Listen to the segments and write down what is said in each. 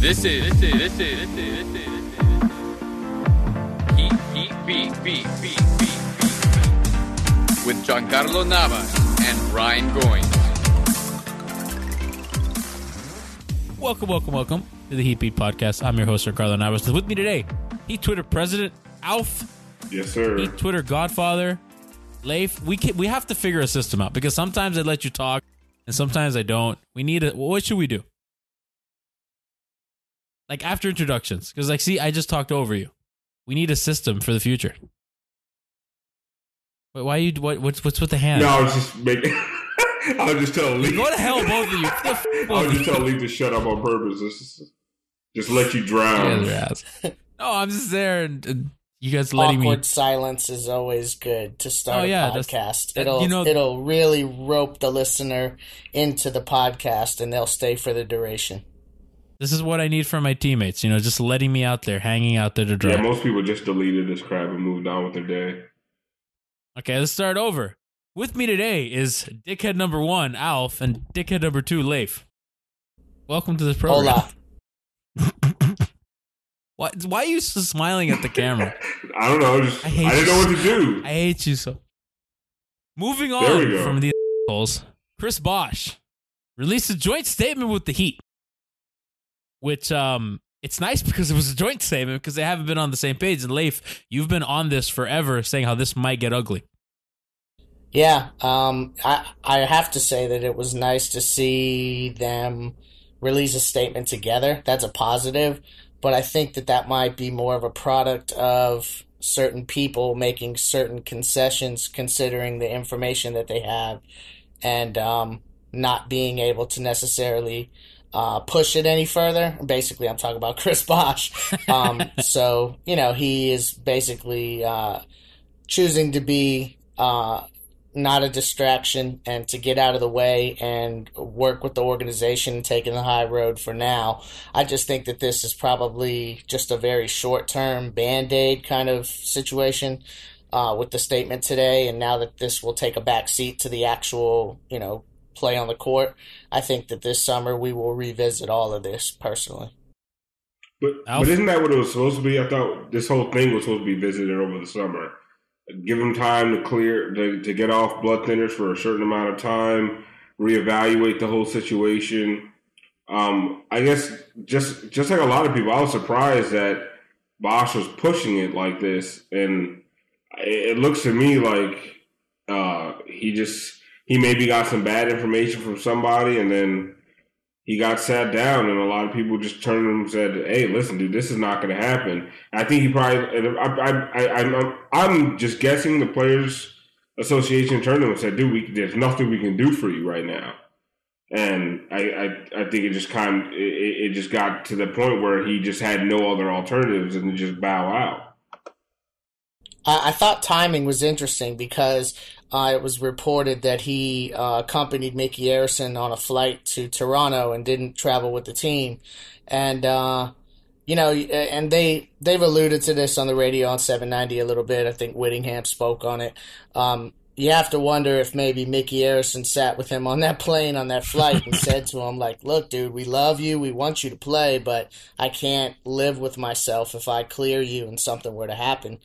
This is this is this is this is this is, this is. Heat Heat Beat Beat Beat Beat Beat with Giancarlo Navas and Brian Goins. Welcome, welcome, welcome to the Heat Beat Podcast. I'm your host, Giancarlo Navas. With me today, Heat Twitter President Alf, Yes, sir. Heat Twitter Godfather, Leif. We can, we have to figure a system out because sometimes I let you talk and sometimes I don't. We need a. What should we do? Like after introductions, because like, see, I just talked over you. We need a system for the future. Wait, why you? What, what's what's with the hand? No, I was just making. I was just telling Lee. Go to hell, both of you. The f- I was just you. telling Lee to shut up on purpose. Just, just let you drown. Yeah, their ass. No, I'm just there and, and you guys letting awkward me. silence is always good to start Oh, yeah, a podcast. It'll you know- it'll really rope the listener into the podcast, and they'll stay for the duration. This is what I need from my teammates. You know, just letting me out there, hanging out there to dry. Yeah, most people just deleted this crap and moved on with their day. okay, let's start over. With me today is dickhead number one, Alf, and dickhead number two, Leif. Welcome to this program. Hola. Why, why are you so smiling at the camera? I don't know. Just I I, hate didn't you. know what to do. I hate you so. Moving on from these assholes, Chris Bosh released a joint statement with the Heat, which um, it's nice because it was a joint statement because they haven't been on the same page. And Leif, you've been on this forever, saying how this might get ugly. Yeah, um, I I have to say that it was nice to see them release a statement together. That's a positive, but I think that that might be more of a product of certain people making certain concessions, considering the information that they have, and um, not being able to necessarily uh, push it any further. Basically, I'm talking about Chris Bosh. Um, so you know, he is basically uh, choosing to be. Uh, not a distraction and to get out of the way and work with the organization taking the high road for now. I just think that this is probably just a very short term band aid kind of situation uh, with the statement today. And now that this will take a back seat to the actual, you know, play on the court, I think that this summer we will revisit all of this personally. But Alf? but isn't that what it was supposed to be? I thought this whole thing was supposed to be visited over the summer. Give them time to clear to, to get off blood thinners for a certain amount of time, reevaluate the whole situation. Um, I guess just just like a lot of people, I was surprised that Bosh was pushing it like this, and it, it looks to me like uh, he just he maybe got some bad information from somebody, and then he got sat down, and a lot of people just turned to him and said, "Hey, listen, dude, this is not going to happen." I think he probably. I, I, I, I'm, I'm just guessing the players association turned to him and said, "Dude, we, there's nothing we can do for you right now." And I, I, I think it just kind of, it, it just got to the point where he just had no other alternatives and just bow out. I thought timing was interesting because uh, it was reported that he uh, accompanied Micky Arison on a flight to Toronto and didn't travel with the team, and uh, you know, and they they've alluded to this on the radio on 790 a little bit. I think Whittingham spoke on it. Um, you have to wonder if maybe Micky Arison sat with him on that plane on that flight and said to him, like, look, dude, we love you. We want you to play, but I can't live with myself if I clear you and something were to happen.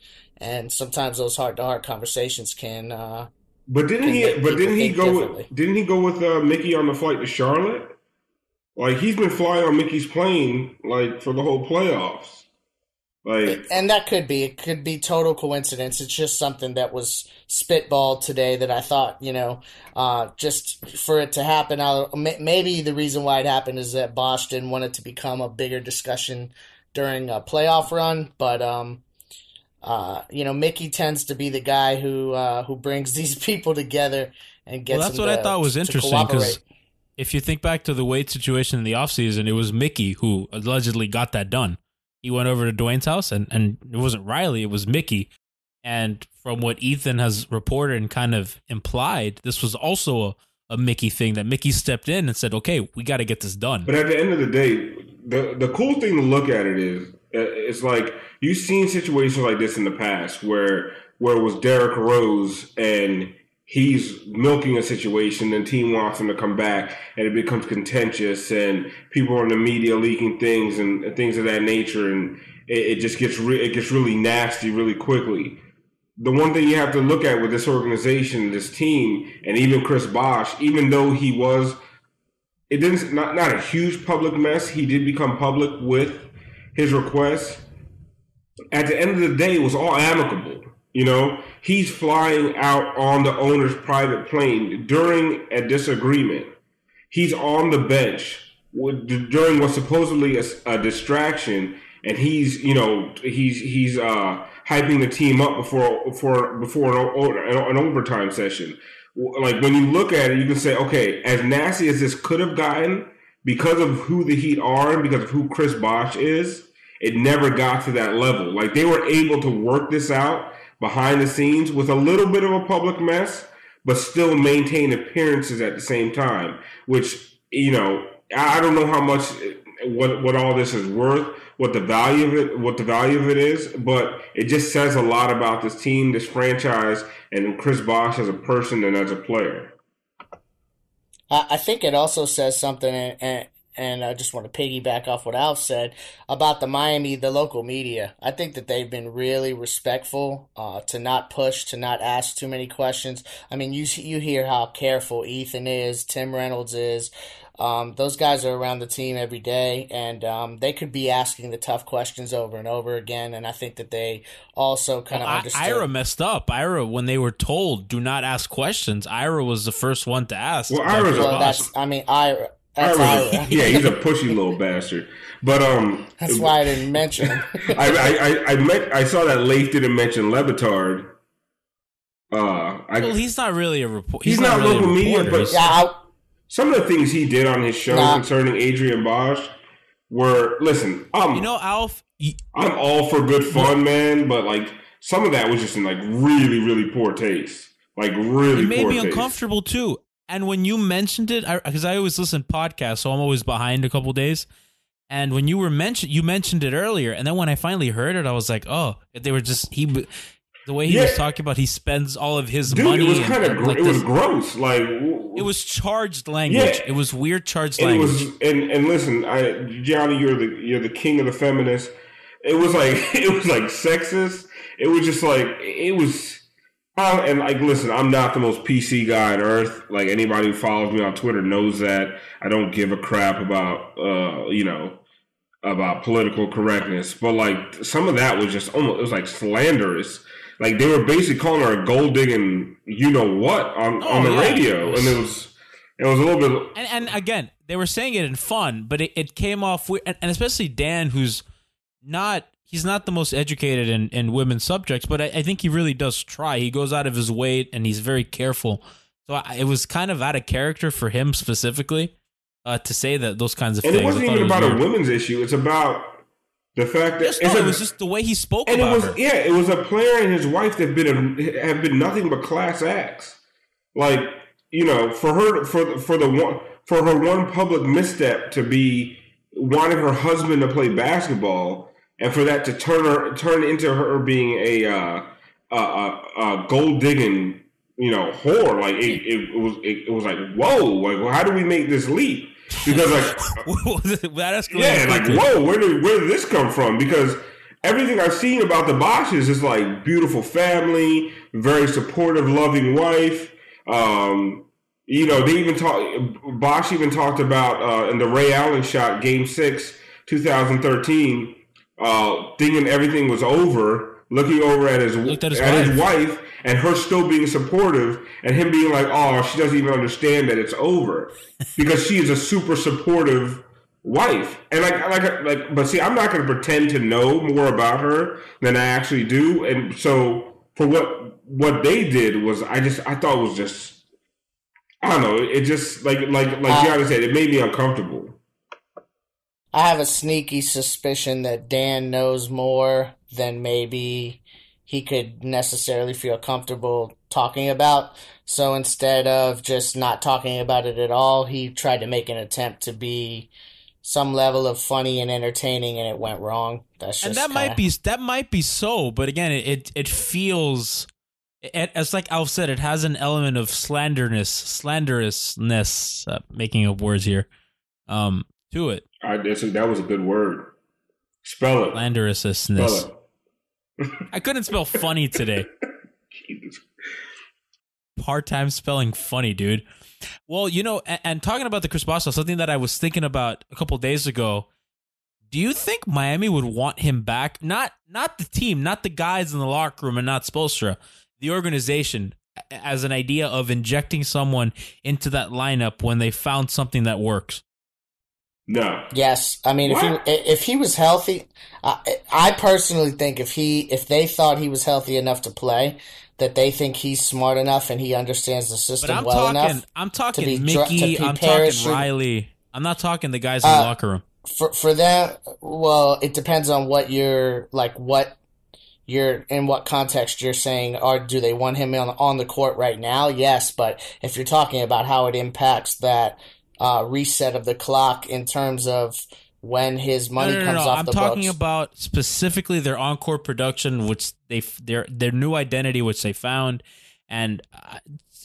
And sometimes those heart to heart conversations can. Uh, but didn't can he? But didn't he go? With, didn't he go with uh, Micky on the flight to Charlotte? Like he's been flying on Micky's plane like for the whole playoffs. Like And that could be. It could be total coincidence. It's just something that was spitballed today that I thought, you know, uh, just for it to happen. I'll, maybe the reason why it happened is that Bosh didn't want it to become a bigger discussion during a playoff run. But, um, uh, you know, Micky tends to be the guy who uh, who brings these people together and gets Well, that's them what I to- thought was interesting cooperate. because if you think back to the Wade situation in the offseason, it was Micky who allegedly got that done. He went over to Dwyane's house, and, and it wasn't Riley, it was Micky. And from what Ethan has reported and kind of implied, this was also a, a Micky thing that Micky stepped in and said, okay, we got to get this done. But at the end of the day, the the cool thing to look at it is, Uh, it's like you've seen situations like this in the past where where it was Derrick Rose and he's milking a situation, and team wants him to come back, and it becomes contentious, and people in the media leaking things and, and things of that nature, and it, it just gets re- it gets really nasty really quickly. The one thing you have to look at with this organization, this team, and even Chris Bosh, even though he was it didn't not not a huge public mess. He did become public with his request. At the end of the day, it was all amicable. You know, he's flying out on the owner's private plane during a disagreement. He's on the bench during what's supposedly a, a distraction, and he's you know he's he's uh, hyping the team up before before before an, an overtime session like when you look at it, you can say, okay, as nasty as this could have gotten because of who the Heat are and because of who Chris Bosh is, it never got to that level. Like they were able to work this out behind the scenes with a little bit of a public mess, but still maintain appearances at the same time. Which you know, I don't know how much what what all this is worth, what the value of it, what the value of it is, but it just says a lot about this team, this franchise, and Chris Bosh as a person and as a player. I I think it also says something, and, and, and I just want to piggyback off what Alf said about the Miami, the local media. I think that they've been really respectful uh, to not push, to not ask too many questions. I mean, you you hear how careful Ethan is, Tim Reynolds is. Um, those guys are around the team every day, and um, they could be asking the tough questions over and over again. And I think that they also kind of I, understood. Ira messed up. Ira, when they were told, do not ask questions, Ira was the first one to ask. Well, about Ira's well, Bosh. that's I mean, Ira. That's Ira- Ira. yeah, he's a pushy little bastard. But um, That's why I didn't mention. I I I, I, met, I saw that Leif didn't mention Le Batard. Uh, I, Well, he's not really a report. He's not really local media, but- yeah, I, some of the things he did on his show Nah. concerning Adrienne Bosh were listen. I'm you know, Alf. y- I'm all for good fun, man, but like some of that was just in like really really poor taste, like really it made poor me taste. uncomfortable too. And when you mentioned it, because I, always listen to podcasts, so I'm always behind a couple days. And when you were mentioned, you mentioned it earlier, and then when I finally heard it, I was like, oh, they were just he. The way he was talking about, he spends all of his Dude, money. it was kind of gr- like it was gross. Like w- it was charged language. Yeah. It was weird charged and it language. was and and listen, I Gianni, you're the you're the king of the feminists. It was like it was like sexist. It was just like it was. Uh, and like, listen, I'm not the most PC guy on earth. Like anybody who follows me on Twitter knows that I don't give a crap about, uh, you know, about political correctness. But like, some of that was just almost it was like slanderous. Like they were basically calling her a gold digging, you know what, on Oh, on the yeah. radio, and it was it was a little bit. and and again, they were saying it in fun, but it, it came off weird, and, and especially Dan, who's not he's not the most educated in, in women's subjects, but I, I think he really does try. He goes out of his way and he's very careful. So I, it was kind of out of character for him specifically uh, to say that those kinds of things. and things. it wasn't even was about a women's issue. It's about the fact that no, it's it was just the way he spoke and it was her. yeah, it was a player and his wife that have been a, have been nothing but class acts. Like you know, for her for for the one for her one public misstep to be wanting her husband to play basketball, and for that to turn her turn into her being a uh, a, a, a gold digging you know whore. Like it, it, was it, it was like whoa, like well, how do we make this leap? Because like that yeah, like whoa, where did where did this come from? Because everything I've seen about the Boshes is like beautiful family, very supportive, loving wife. Um, you know, they even talk. Bosh even talked about uh, in the Ray Allen shot, Game Six, 2013, uh, thinking everything was over, looking over at his at his his wife, and her still being supportive, and him being like, "Oh, she doesn't even understand that it's over," because she is a super supportive wife. And like, like, like, but see, I'm not going to pretend to know more about her than I actually do. And so, for what what they did was, I just I thought was just, I don't know, it just like like like Uh, Gianni said, it made me uncomfortable. I have a sneaky suspicion that Dan knows more than maybe he could necessarily feel comfortable talking about. So instead of just not talking about it at all, he tried to make an attempt to be some level of funny and entertaining, and it went wrong. That's just and that kinda- might be that might be so, but again, it it, it feels. It, it's like Alf said, it has an element of slanderness, slanderousness, uh, making up words here, um, to it. I, that's a, that was a good word. Spell it. Spell Slanderousness. it. I couldn't spell funny today. Jesus. Part time spelling funny, dude. Well, you know, and, and talking about the Chris Bosh, something that I was thinking about a couple days ago. Do you think Miami would want him back? Not not the team, not the guys in the locker room, and not Spoelstra, the organization, as an idea of injecting someone into that lineup when they found something that works. No. Yes, I mean if he if he was healthy, I, I personally think if he if they thought he was healthy enough to play, that they think he's smart enough and he understands the system well talking, enough I'm talking to be dr- Micky, to be I'm talking Riley. I'm not talking the guys in Uh, the locker room. for for them. Well, it depends on what you're like. What you're in what context you're saying. Or do they want him on on the court right now? Yes, but if you're talking about how it impacts that uh, reset of the clock in terms of when his money no, no, no, comes no. off I'm the talking books. about specifically their encore production, which they their their new identity, which they found, and I,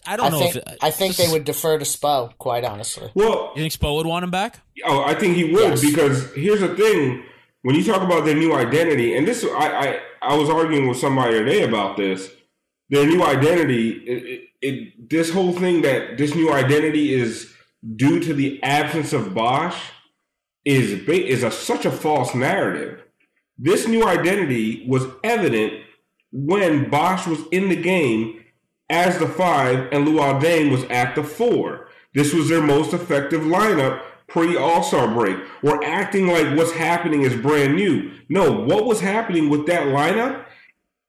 I don't I know think if I think they would defer to Spo, quite honestly. Well, You think Spo would want him back? Oh, I think he would Yes. because here's the thing: when you talk about their new identity, and this, I, I, I was arguing with somebody today about this. Their new identity, it, it, it, this whole thing that this new identity is due to the absence of Bosh, is is a, such a false narrative. This new identity was evident when Bosh was in the game as the five and Luol Deng was at the four. This was their most effective lineup pre All Star break. We're acting like what's happening is brand new. No, what was happening with that lineup?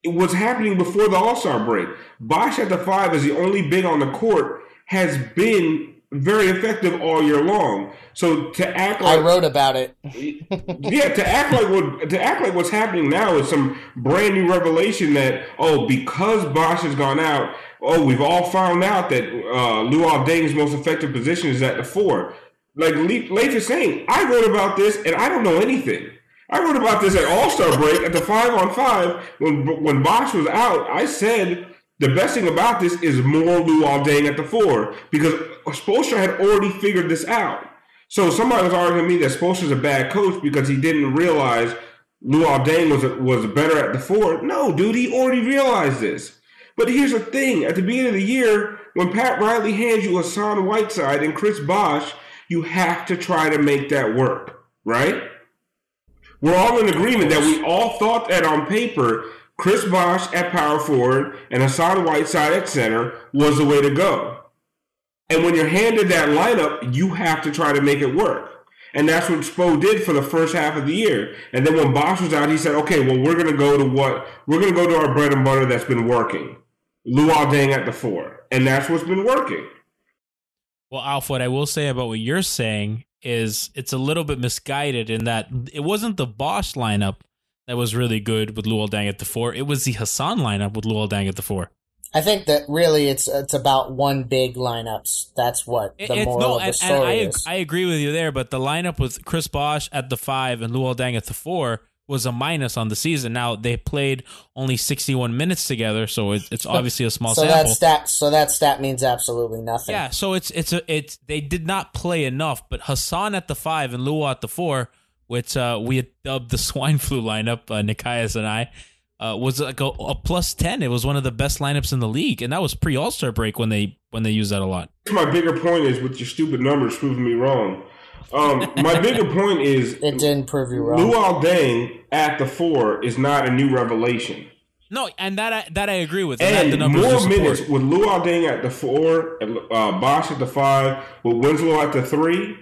It was happening before the All Star break. Bosh at the five is the only big on the court has been very effective all year long. So to act I like wrote about it. yeah, to act like what to act like what's happening now is some brand new revelation that oh because Bosh has gone out, oh we've all found out that uh, Luol Deng's most effective position is at the four. Like Le- Leif is saying, I wrote about this and I don't know anything. I wrote about this at All Star break at the five on five when when Bosh was out. I said the best thing about this is more Luol Deng at the four because Spoelstra had already figured this out. So somebody was arguing me that Spoelstra's a bad coach because he didn't realize Luol Deng was was better at the four. No, dude, he already realized this. But here's the thing: at the beginning of the year, when Pat Riley hands you Hassan Whiteside and Chris Bosh, you have to try to make that work, right? We're all in agreement that we all thought that on paper, Chris Bosh at power forward and Hassan Whiteside at center was the way to go. And when you're handed that lineup, you have to try to make it work. And that's what Spo did for the first half of the year. And then when Bosh was out, he said, okay, well, we're going to go to what? We're going to go to our bread and butter that's been working. Luol Deng at the four. And that's what's been working. Well, Alf, what I will say about what you're saying is it's a little bit misguided in that it wasn't the Bosh lineup that was really good with Luol Deng at the four. It was the Hassan lineup with Luol Deng at the four. I think that really it's it's about one big lineups. That's what the It's- moral no, of the and, story and I, is. I agree with you there, but the lineup with Chris Bosh at the five and Luol Deng at the four was a minus on the season. Now they played only 61 minutes together, so it, it's obviously a small so that stat so that stat means absolutely nothing. Yeah, so it's it's a it's they did not play enough, but Hassan at the five and Luol at the four, which uh, we had dubbed the swine flu lineup, uh, Nekias and I, uh, was like a, a plus ten. It was one of the best lineups in the league, and that was pre All Star break when they when they used that a lot. My bigger point is with your stupid numbers proving me wrong. Um, my bigger point is It didn't prove you wrong. Luol Deng at the four is not a new revelation. No, and that I, that I agree with. And, that the And more minutes with Luol Deng at the four, uh, Bosh at the five, with Winslow at the three.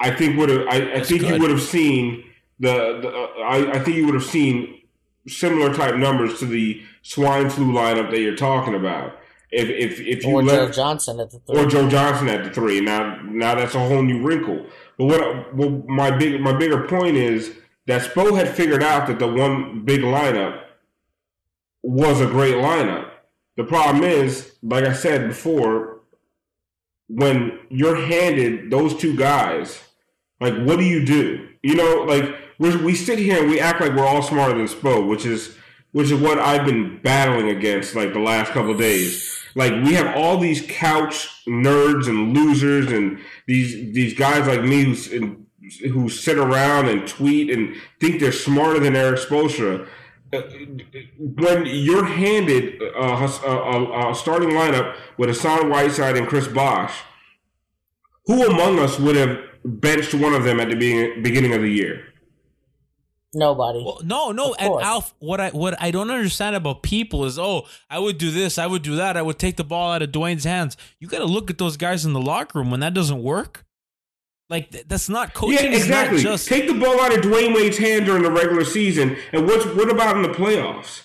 I think would have. I, I think you would have seen the. the uh, I, I think you would have seen similar type numbers to the swine flu lineup that you're talking about. If if if you or let, Joe Johnson at the three. or Joe Johnson at the three. Now, now that's a whole new wrinkle. But what, what my big my bigger point is that Spo had figured out that the one big lineup was a great lineup. The problem is, like I said before, when you're handed those two guys, like what do you do? You know, like we we sit here and we act like we're all smarter than Spo, which is which is what I've been battling against like the last couple days. Like we have all these couch nerds and losers and these these guys like me who's who sit around and tweet and think they're smarter than Erik Spoelstra. Uh, When you're handed a, a, a, starting lineup with Hassan Whiteside and Chris Bosh, who among us would have benched one of them at the beginning of the year? Nobody. Well, no, no, Of and course. Alf, what I what I don't understand about people is, oh, I would do this, I would do that, I would take the ball out of Dwyane's hands. You got to look at those guys in the locker room when that doesn't work. Like that's not coaching. yeah, is not exactly. just Take the ball out of Dwyane Wade's hand during the regular season, and what's what about in the playoffs?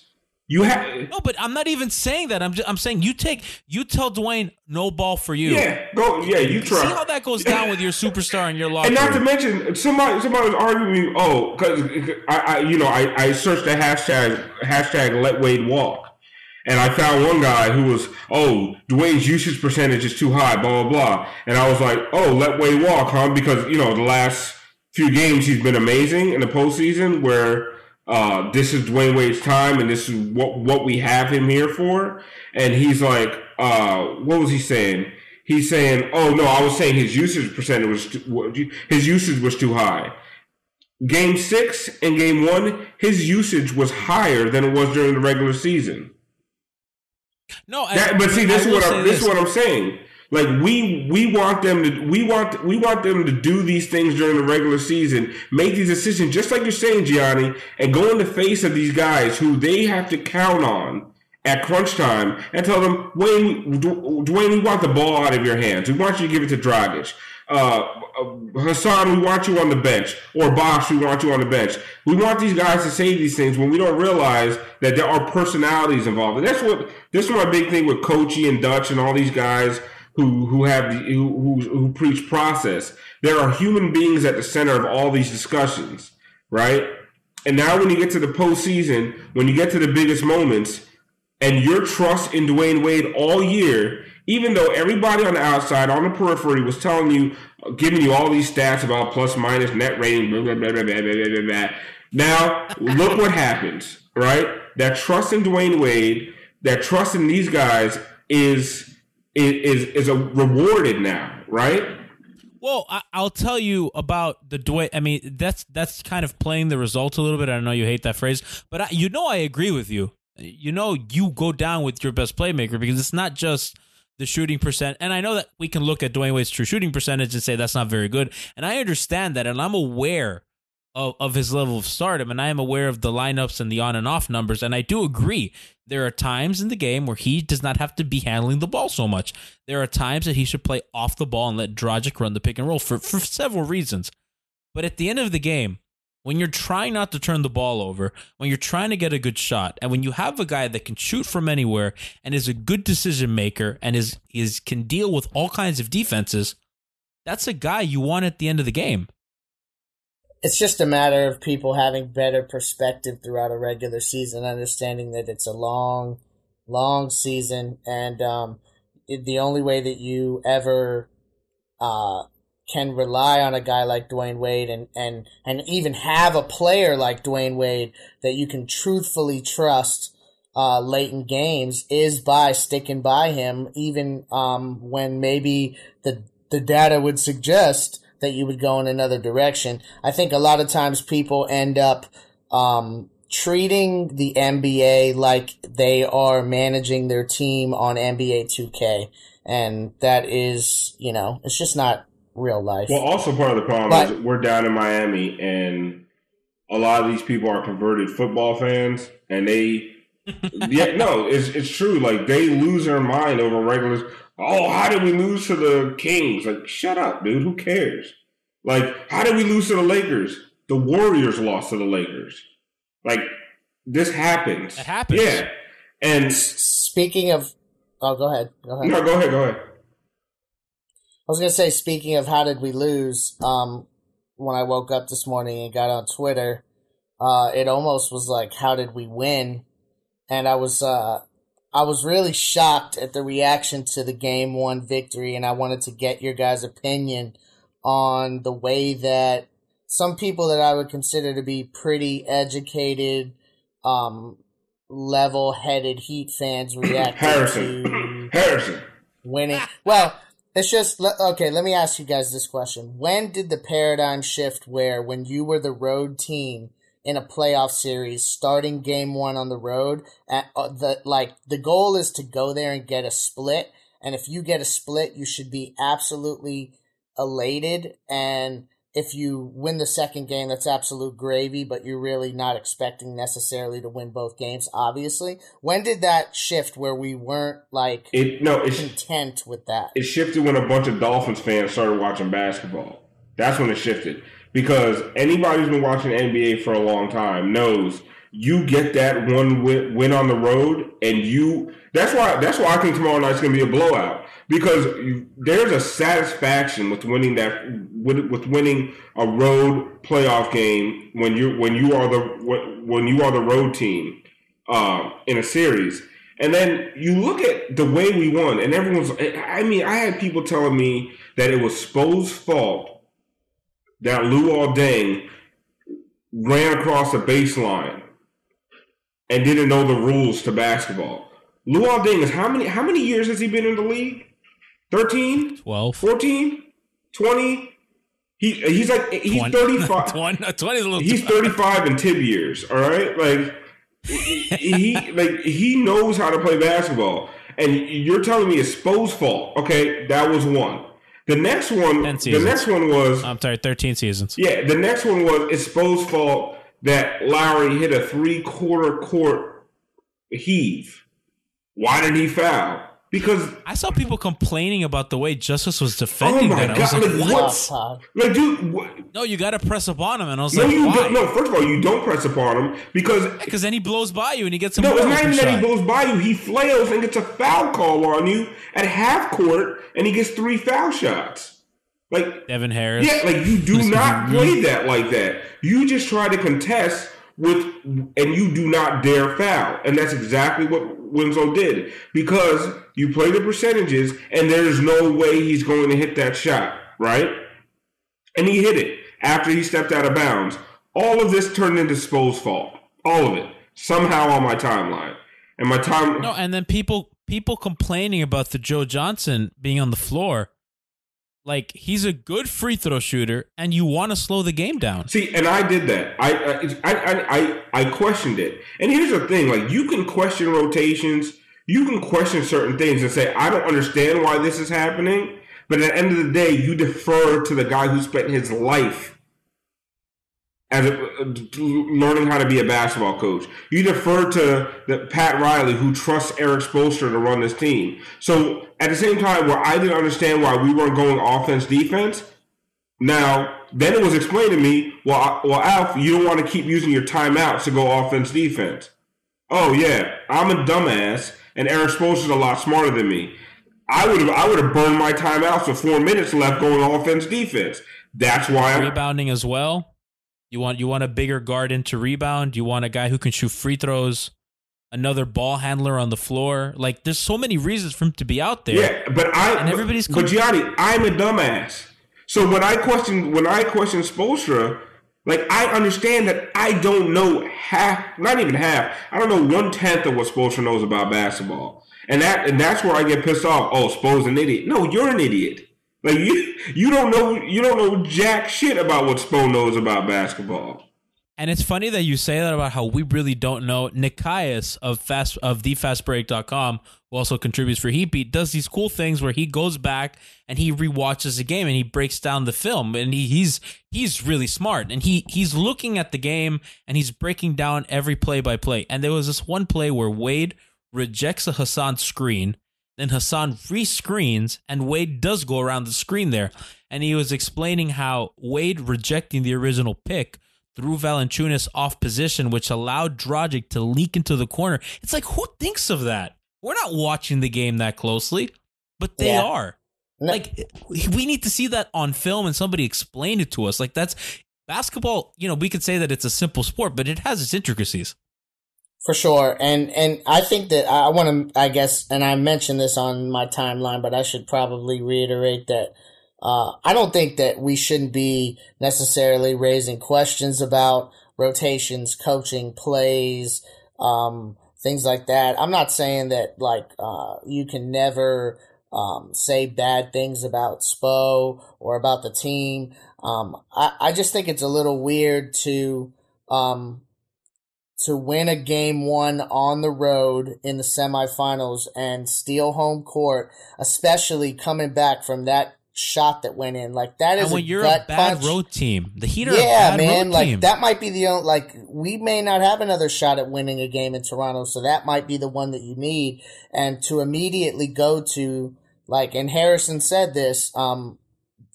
You have no, but I'm not even saying that. I'm just, I'm saying you take you tell Dwyane no ball for you. yeah, go yeah, you try. See how that goes down with your superstar and your locker And not to mention, somebody somebody was arguing, oh, because I, I, you know, I, I searched the hashtag hashtag Let Wade Walk, and I found one guy who was, oh, Dwyane's usage percentage is too high, blah blah blah, and I was like, oh, Let Wade Walk, huh? Because you know the last few games he's been amazing in the postseason, where uh, this is Dwyane Wade's time, and this is what what we have him here for, and he's like, uh, what was he saying? He's saying, "Oh no, I was saying his usage percentage was too, his usage was too high." Game six and game one, his usage was higher than it was during the regular season. No, I- That, but see, I this is what I'm, this is what I'm saying. Like we we want them to we want we want them to do these things during the regular season, make these decisions, just like you're saying, Gianni, and go in the face of these guys who they have to count on at crunch time, and tell them, Wayne, Dwyane, we want the ball out of your hands. We want you to give it to Dragic. Uh, uh, Hassan, we want you on the bench, or Bosh, we want you on the bench. We want these guys to say these things when we don't realize that there are personalities involved. And that's what this is my big thing with Coachy and Dutch and all these guys who who have the, who, who who preach process. There are human beings at the center of all these discussions, right? And now when you get to the postseason, when you get to the biggest moments, and your trust in Dwyane Wade all year, even though everybody on the outside, on the periphery, was telling you, giving you all these stats about plus minus net rating, blah, blah, blah, blah, blah, blah, blah, blah. Now, look what happens, right? That trust in Dwyane Wade, that trust in these guys is is is, a rewarded now, right? Well, I, I'll tell you about the Dwyane. I mean, that's that's kind of playing the results a little bit. I know you hate that phrase, but I, you know I agree with you. You know you go down with your best playmaker because it's not just the shooting percent. And I know that we can look at Dwyane Wade's true shooting percentage and say that's not very good. And I understand that, and I'm aware of, of his level of stardom, and I am aware of the lineups and the on and off numbers, and I do agree there are times in the game where he does not have to be handling the ball so much. There are times that he should play off the ball and let Dragic run the pick and roll for, for several reasons. But at the end of the game, when you're trying not to turn the ball over, when you're trying to get a good shot, and when you have a guy that can shoot from anywhere and is a good decision maker and is is can deal with all kinds of defenses, that's a guy you want at the end of the game. It's just a matter of people having better perspective throughout a regular season, understanding that it's a long, long season, and um, it, the only way that you ever uh, can rely on a guy like Dwyane Wade and, and, and even have a player like Dwyane Wade that you can truthfully trust uh, late in games is by sticking by him, even um, when maybe the the data would suggest that you would go in another direction. I think a lot of times people end up um, treating the NBA like they are managing their team on NBA 2K. And that is, you know, it's just not real life. Well, also part of the problem but, is we're down in Miami and a lot of these people are converted football fans and they yeah, no, it's it's true. Like they lose their mind over regulars. Oh, how did we lose to the Kings? Like, shut up, dude. Who cares? Like, how did we lose to the Lakers? The Warriors lost to the Lakers. Like, this happens. It happens. Yeah. And speaking of, oh, go ahead. Go ahead. No, go ahead. Go ahead. I was gonna say, speaking of how did we lose? Um, when I woke up this morning and got on Twitter, uh, it almost was like, how did we win? And I was, uh, I was really shocked at the reaction to the game one victory, and I wanted to get your guys' opinion on the way that some people that I would consider to be pretty educated, um, level-headed Heat fans reacted Harrison. to Harrison winning. Well, it's just okay. Let me ask you guys this question: When did the paradigm shift where, when you were the road team? In a playoff series, starting game one on the road. At, uh, the like the goal is to go there and get a split, and if you get a split, you should be absolutely elated. And if you win the second game, that's absolute gravy. But you're really not expecting necessarily to win both games. Obviously, when did that shift where we weren't like it? No, it's content with that. It shifted when a bunch of Dolphins fans started watching basketball. That's when it shifted because anybody who's been watching NBA for a long time knows you get that one win, on the road, and you. That's why. That's why I think tomorrow night's going to be a blowout because you, there's a satisfaction with winning that with, with winning a road playoff game when you when you are the when you are the road team uh, in a series. And then you look at the way we won, and everyone's. I mean, I had people telling me that it was Spo's fault that Luol Deng ran across the baseline and didn't know the rules to basketball. Luol Deng is how many how many years has he been in the league? 13? 12. 14? 20? He, he's like he's 20, 35 20, uh, 20 is a little he's 35 in tib years all right like he like he knows how to play basketball and you're telling me it's Spo's fault okay that was one the next one, the next one was. I'm sorry, 13 seasons. Yeah, the next one was it's Spo's fault that Lowry hit a three quarter court heave. Why did he foul? Because I saw people complaining about the way Justise was defending oh my that. God, I was like, what? Like, dude, what? No, you got to press upon him, and I was no, like, you why? don't, no. First of all, you don't press upon him because because then he blows by you and he gets some. no. It's not even shot. that he blows by you. He flails and gets a foul call on you at half court, and he gets three foul shots. Like Devin Harris. Yeah, like you do not play that like that. You just try to contest with, and you do not dare foul, and that's exactly what Winslow did because you play the percentages, and there's no way he's going to hit that shot, right? And he hit it after he stepped out of bounds. All of this turned into Spo's fault. All of it somehow on my timeline, and my time. No, and then people people complaining about the Joe Johnson being on the floor like he's a good free throw shooter, and you want to slow the game down. See, and I did that. I I, I I I questioned it. And here's the thing: like you can question rotations, you can question certain things, and say I don't understand why this is happening. But at the end of the day, you defer to the guy who spent his life as a, learning how to be a basketball coach. You defer to the, Pat Riley, who trusts Erik Spoelstra to run this team. So at the same time, where I didn't understand why we weren't going offense defense, now then it was explained to me, well, well, Alf, you don't want to keep using your timeouts to go offense defense. Oh yeah, I'm a dumbass, and Erik Spoelstra's a lot smarter than me. I would have I would have burned my timeouts with four minutes left going offense defense. That's why I'm rebounding as well. You want you want a bigger guard into rebound. You want a guy who can shoot free throws. Another ball handler on the floor. Like there's so many reasons for him to be out there. Yeah, but I and everybody's. But, but Gianni, I'm a dumbass. So when I question when I question Spoelstra, like I understand that I don't know half, not even half. I don't know one tenth of what Spoelstra knows about basketball, and that and that's where I get pissed off. Oh, Spo's an idiot. No, you're an idiot. Like you, you don't know, you don't know jack shit about what Spo knows about basketball. And it's funny that you say that about how we really don't know. Nekias of fast of thefastbreak.com, who also contributes for Heatbeat, does these cool things where he goes back and he re-watches a game and he breaks down the film and he, he's he's really smart and he he's looking at the game and he's breaking down every play by play. And there was this one play where Wade rejects a Hassan screen then Hassan rescreens, and Wade does go around the screen there. And he was explaining how Wade rejecting the original pick threw Valanciunas off position, which allowed Dragic to leak into the corner. It's like, who thinks of that? We're not watching the game that closely, but they yeah. are. No. Like, we need to see that on film and somebody explain it to us. Like, that's basketball. You know, we could say that it's a simple sport, but it has its intricacies. For sure. And, and I think that I want to, I guess, and I mentioned this on my timeline, but I should probably reiterate that, uh, I don't think that we shouldn't be necessarily raising questions about rotations, coaching, plays, um, things like that. I'm not saying that like, uh, you can never, um, say bad things about Spo or about the team. Um, I, I just think it's a little weird to, um, to win a game one on the road in the semifinals and steal home court, especially coming back from that shot that went in. Like that is and when a you're a bad punch. road team, the Heat are yeah, man. like team. that might be the only. Like we may not have another shot at winning a game in Toronto, so that might be the one that you need. And to immediately go to like, and Harrison said this, um,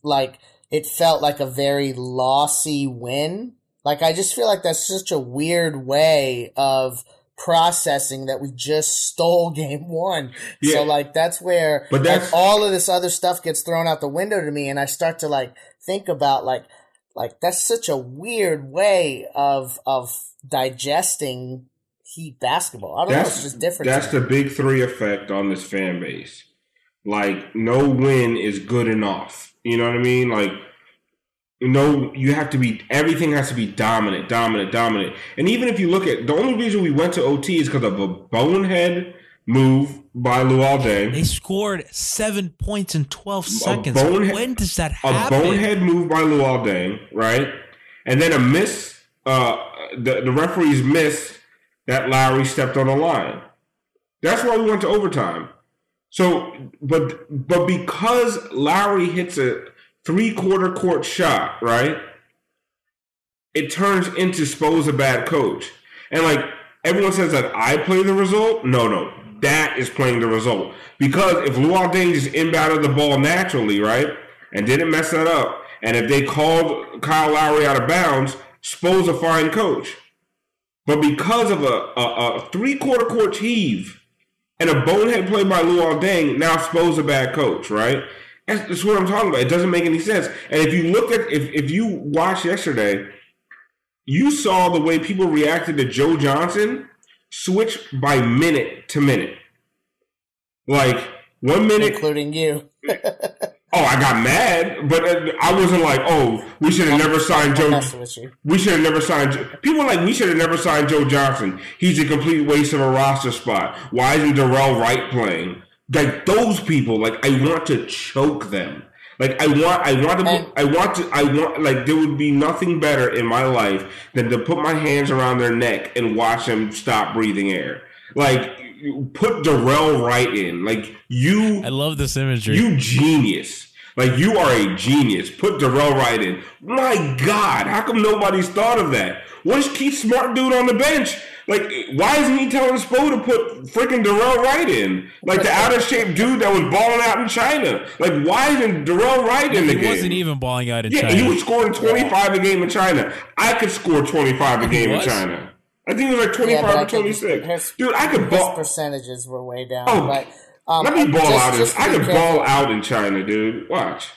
like it felt like a very lossy win like, I just feel like that's such a weird way of processing that we just stole game one. Yeah. So like that's where but that's, like, all of this other stuff gets thrown out the window to me and I start to like think about like like that's such a weird way of of digesting heat basketball. I don't know, it's just different. That's the big three effect on this fan base. Like no win is good enough. You know what I mean? Like you know, you have to be everything has to be dominant, dominant, dominant. And even if you look at the only reason we went to OT is because of a bonehead move by Luol Deng. They scored seven points in twelve seconds. Bonehead, when does that happen? A bonehead move by Luol Deng, right? And then a miss. Uh, the the referees miss that Lowry stepped on the line. That's why we went to overtime. So, but but because Lowry hits a three quarter court shot, right? It turns into Spo's a bad coach. And like everyone says that I play the result. No, no. That is playing the result. Because if Luol Deng just inbounded the ball naturally, right? And didn't mess that up. And if they called Kyle Lowry out of bounds, Spo's a fine coach. But because of a, a, a three quarter court heave and a bonehead play by Luol Deng, now Spo's a bad coach, right? That's, that's what I'm talking about. It doesn't make any sense. And if you look at if if you watched yesterday, you saw the way people reacted to Joe Johnson switch by minute to minute. Like one minute, including you. oh, I got mad, but uh, I wasn't like, oh, we should have never signed Joe. We should have never signed. People like we should have never signed Joe Johnson. He's a complete waste of a roster spot. Why isn't Dorell Wright playing? Like those people like i want to choke them. Like i want i want to i want to i want like there would be nothing better in my life than to put my hands around their neck and watch them stop breathing air. Like put Dorell Wright in. Like you i love this imagery. you genius Like you are a genius. Put Dorell Wright in. My God, how come nobody's thought of that? What is Keith Smart doing on the bench? Like, why isn't he telling Spo to put freaking Dorell Wright in? Like the out of shape dude that was balling out in China. Like, why isn't Dorell Wright in the He game? He wasn't even balling out in Yeah, China. he was scoring 25 a game in China. I could score 25 a game in? China. I think it was like 25 but I or 26. his- Dude, I could His ball. percentages were way down. Oh, but um, Let me ball just- out. In, just I be could careful. ball out in China, dude. Watch.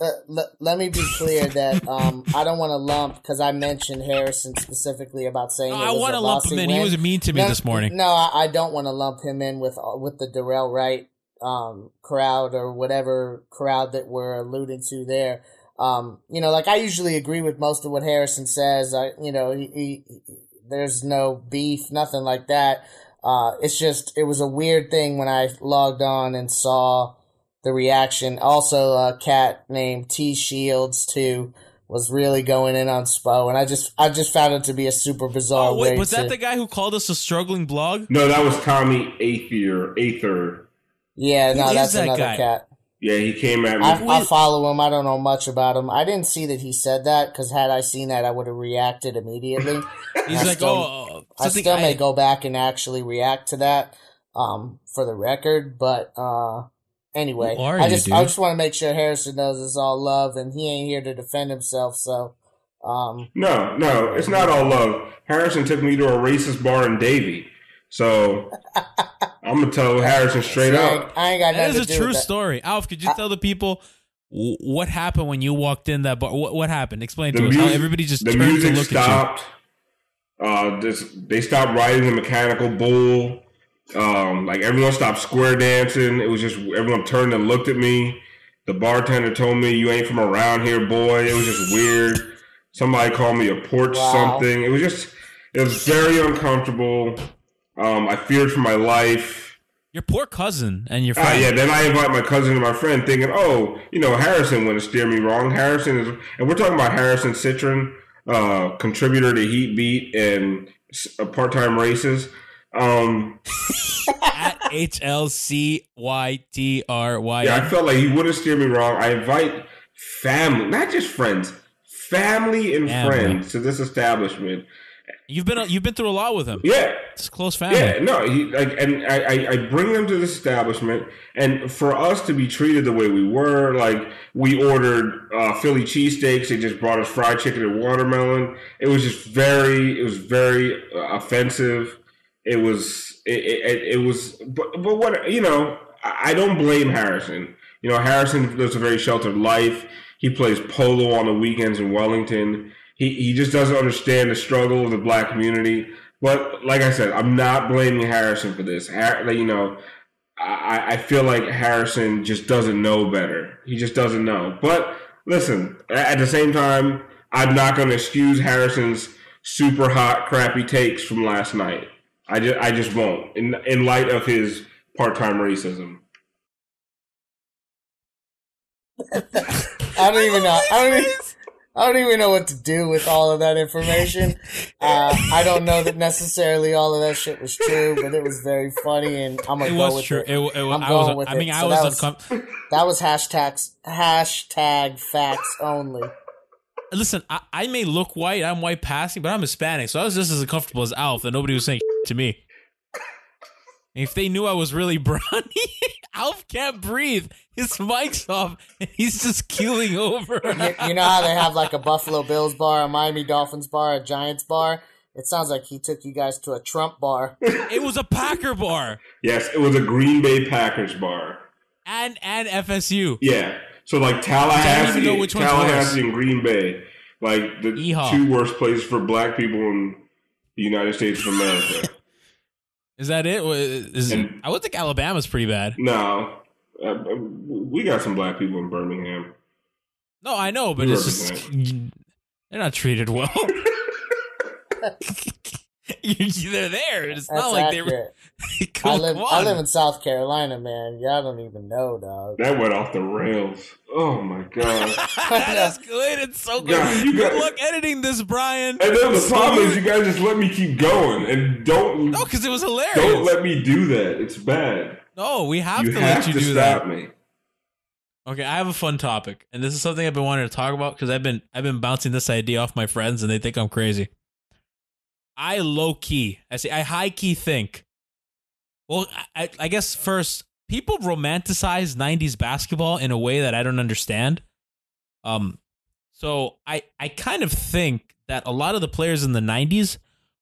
Uh, let, let me be clear that um, I don't want to lump because I mentioned Harrison specifically about saying No, it I want to lump lossy him in. He was mean to me no, this morning. No, I, I don't want to lump him in with uh, with the Dorell Wright um, crowd or whatever crowd that we're alluding to there. Um, you know, like I usually agree with most of what Harrison says. I, you know, he, he, there's no beef, nothing like that. Uh, it's just it was a weird thing when I logged on and saw the reaction. Also, a cat named T Shields too was really going in on Spo, and I just I just found it to be a super bizarre Oh wait, way was that the guy who called us a struggling blog? No, that was Tommy Aether. Aether. Yeah, no, is that's that another guy? cat. Yeah, he came at me. I, I follow him. I don't know much about him. I didn't see that he said that because had I seen that, I would have reacted immediately. He's I like, still- oh, I something still may go back and actually react to that um, for the record, but uh, anyway, I you, just I just want to make sure Harrison knows it's all love, and he ain't here to defend himself. So, um, no, no, it's not all love. Harrison took me to a racist bar in Davie. So I'm going to tell Harrison straight I up. ain't, I ain't got That nothing is to a do true story. Alf, could you tell the people what happened when you walked in that bar? What, what happened? Explain The to us. How everybody just the turned music to look stopped. Uh, this, they stopped riding the mechanical bull. Um, like everyone stopped square dancing. It was just everyone turned and looked at me. The bartender told me, "You ain't from around here, boy." It was just weird. Somebody called me a porch Wow. something. It was just, it was very uncomfortable. Um, I feared for my life. Your poor cousin and your Ah, friend. yeah. Then I invite my cousin and my friend, thinking, "Oh, you know, Harrison wouldn't steer me wrong." Harrison is, and we're talking about Harrison Cytryn, uh, contributor to Heat Beat and uh, part-time races. Um, At H L C Y T R Y. yeah, I felt like he wouldn't steer me wrong. I invite family, not just friends, family and Family. friends to this establishment. You've been you've been through a lot with him. Yeah, It's a close family. Yeah, no, he like, and I, I, bring them to this establishment, and for us to be treated the way we were, like we ordered uh, Philly cheesesteaks, they just brought us fried chicken and watermelon. It was just very, it was very uh, offensive. It was, it, it, it was, but, but what you know, I I don't blame Harrison. You know, Harrison lives a very sheltered life. He plays polo on the weekends in Wellington. He he just doesn't understand the struggle of the black community. But like I said, I'm not blaming Harrison for this. Har- you know, I, I feel like Harrison just doesn't know better. He just doesn't know. But listen, at the same time, I'm not going to excuse Harrison's super hot, crappy takes from last night. I just, I just won't. In in light of his part time racism. I don't even know. I don't even, I don't even know what to do with all of that information. Uh, I don't know that necessarily all of that shit was true, but it was very funny, and I'm gonna It go was with true. it. It, it, I'm I going was. with I mean, it. I So was, that was- uncom- That was hashtags hashtag facts only. Listen, I, I may look white. I'm white passing, but I'm Hispanic, so I was just as uncomfortable as Alf, and nobody was saying to me. If they knew I was really brownie, Alf can't breathe. His mic's off, and he's just keeling over. You, you know how they have like a Buffalo Bills bar, a Miami Dolphins bar, a Giants bar. It sounds like he took you guys to a Trump bar. it was a Packer bar Yes, it was a Green Bay Packers bar. and and FSU. Yeah. So like I Tallahassee, don't even know which one's Tallahassee and Green Bay, like the Yeehaw. two worst places for black people in the United States of America. Is that it? Wa- And- I would think Alabama's pretty bad. no, uh, uh, we got some black people in Birmingham. No, I know, but We it's just they're not treated well. They're there. It's That's not like they accurate. were. I live on. I live in South Carolina, man. Y'all don't even know, dog. That went off the rails. Oh my god! that escalated so good. God, you Good got- luck editing this, Brian. And then the problem is, you guys just let me keep going, and don't no, because it was hilarious. don't let me do that. It's bad. No, we have you to have let you to do stop that. me. Okay, I have a fun topic, and this is something I've been wanting to talk about because I've been I've been bouncing this idea off my friends, and they think I'm crazy. I low key, I say I high key think. Well, I, I guess first people romanticize '90s basketball in a way that I don't understand. Um, so I I kind of think that a lot of the players in the '90s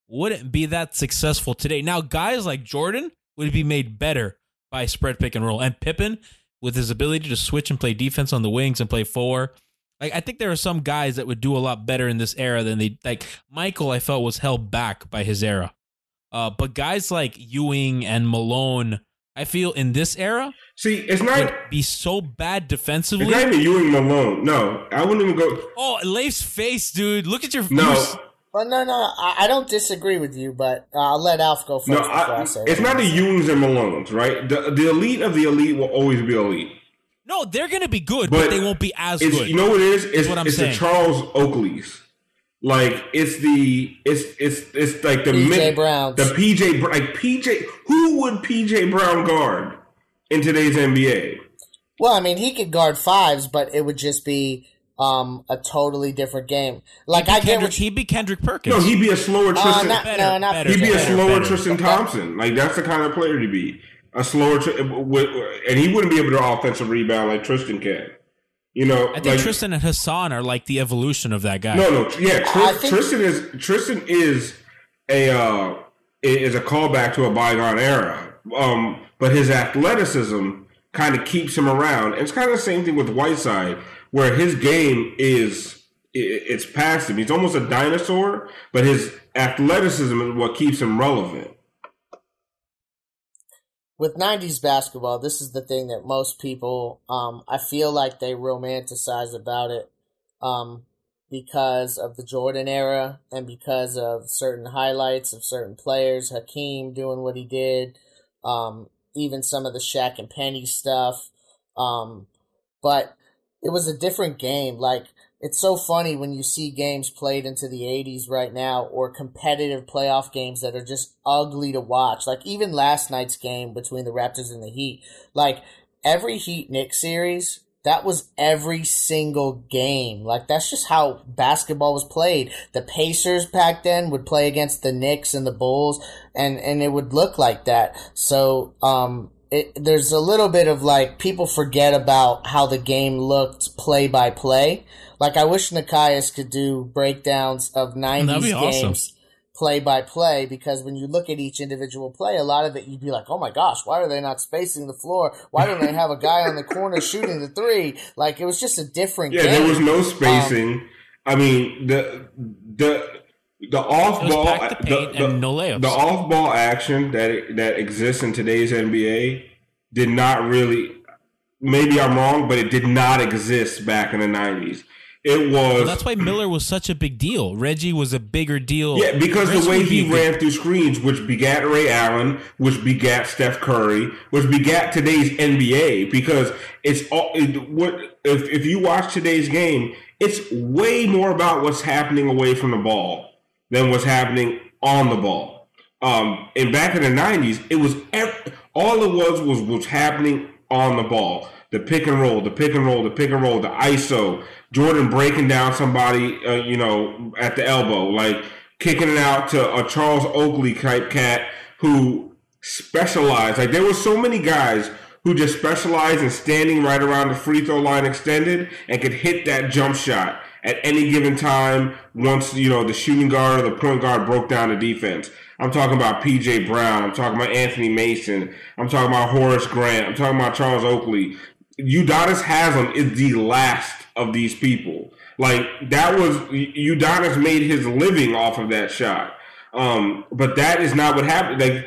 wouldn't be that successful today. Now, guys like Jordan would be made better by spread pick and roll, and Pippen with his ability to switch and play defense on the wings and play four. Like I think there are some guys that would do a lot better in this era than they like Michael I felt was held back by his era. Uh, but guys like Ewing and Malone, I feel in this era See, it's not be so bad defensively. it's not even Ewing Malone. No, I wouldn't even go. Oh, Leif's face, dude! Look at your No, you- Well, no, no, I, I don't disagree with you, but uh, I'll let Alf go first. no, I, I, say it's what not the say. Ewings and Malones, right? The the elite of the elite will always be elite. No, they're gonna be good, but, But they won't be as It's good. you know what it is? It's, what I'm it's the. Charles Oakleys. Like it's the it's it's it's like the PJ mid- Browns. the PJ Br- like PJ. Who would PJ Brown guard in today's NBA? Well, I mean, he could guard fives, but it would just be um, a totally different game. Like he'd, I be get Kendrick, you, he'd be Kendrick Perkins. No, he'd be a slower uh, Tristan. not, Better, no, not better, he'd be a slower better. Tristan Thompson. Like that's the kind of player to be. A slower, Tri- and he wouldn't be able to offensive rebound like Tristan can. You know, I think like, Tristan and Hassan are like the evolution of that guy. No, no, yeah. I Tris, think- Tristan is Tristan is a uh, is a callback to a bygone era. Um, but his athleticism kind of keeps him around. It's kind of the same thing with Whiteside, where his game is it's past him. He's almost a dinosaur, but his athleticism is what keeps him relevant. with '90s basketball, this is the thing that most people, um, I feel like they romanticize about it, um, because of the Jordan era and because of certain highlights of certain players, Hakeem doing what he did, um, even some of the Shaq and Penny stuff, um, but it was a different game. Like it's so funny when you see games played into the 80s right now or competitive playoff games that are just ugly to watch. Like even last night's game between the Raptors and the Heat. Like every Heat Knicks series, that was every single game. Like that's just how basketball was played. The Pacers back then would play against the Knicks and the Bulls and and it would look like that. So um it, there's a little bit of like people forget about how the game looked play by play. Like I wish Nekias could do breakdowns of 90s That'd awesome. games play by play because when you look at each individual play, a lot of it you'd be like, oh my gosh, why are they not spacing the floor? Why don't they have a guy on the corner shooting the three? Like it was just a different Yeah, game. there was no um, spacing. I mean, the the the off ball, the paint and no layups. The off ball action that that exists in today's NBA did not really. Maybe I'm wrong, but it did not exist back in the '90s. It was Well, that's why Miller was such a big deal. Reggie was a bigger deal. Yeah, because the way he big- ran through screens, which begat Ray Allen, which begat Steph Curry, which begat today's NBA, because it's all it, what if if you watch today's game, it's way more about what's happening away from the ball than what's happening on the ball. Um, and back in the '90s, it was ev- all it was was what's happening on the ball. The pick and roll, the pick and roll, the pick and roll, the ISO. Jordan breaking down somebody, uh, you know, at the elbow, like kicking it out to a Charles Oakley type cat who specialized. Like there were so many guys who just specialized in standing right around the free throw line extended and could hit that jump shot at any given time once you know the shooting guard or the point guard broke down the defense. I'm talking about PJ Brown. I'm talking about Anthony Mason. I'm talking about Horace Grant. I'm talking about Charles Oakley. Udonis Haslem is the last of these people. Like that was Udonis made his living off of that shot. Um, but that is not what happened. Like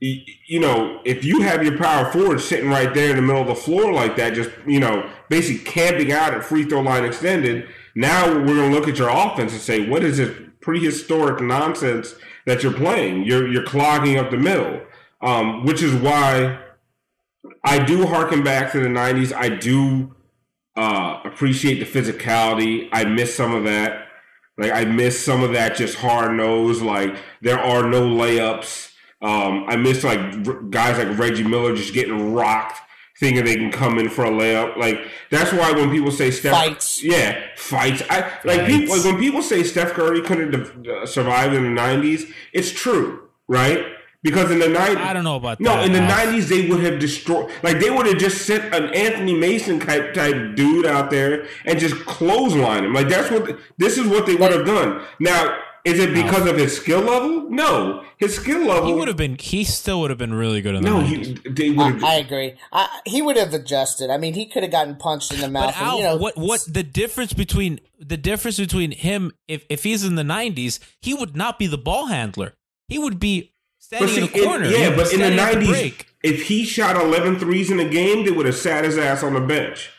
you know, if you have your power forward sitting right there in the middle of the floor like that, just you know, basically camping out at free throw line extended. Now we're going to look at your offense and say, what is this prehistoric nonsense that you're playing? You're you're clogging up the middle, um, which is why I do harken back to the '90s. I do uh, appreciate the physicality. I miss some of that. Like I miss some of that just hard nose. Like there are no layups. Um, I miss like r- guys like Reggie Miller just getting rocked thinking they can come in for a layup. Like that's why when people say Steph, Fights. yeah, fights. I like people like when people say Steph Curry couldn't have uh, survived in the '90s. It's true, right? Because in the '90s, I don't know about no, that. in the Alf. '90s they would have destroyed. Like they would have just sent an Anthony Mason type type dude out there and just clothesline him. Like that's what this is what they would have done. Now, is it because of his skill level? No, his skill level. He would have been. He still would have been really good in the no, 90s. he, they I, have. I agree. I, he would have adjusted. I mean, he could have gotten punched in the mouth. But and, you know, what what the difference between the difference between him if if he's in the '90s, he would not be the ball handler. He would be standing see, in the corner. in, He'd yeah, but in the '90s, if he shot 11 threes in a game, they would have sat his ass on the bench.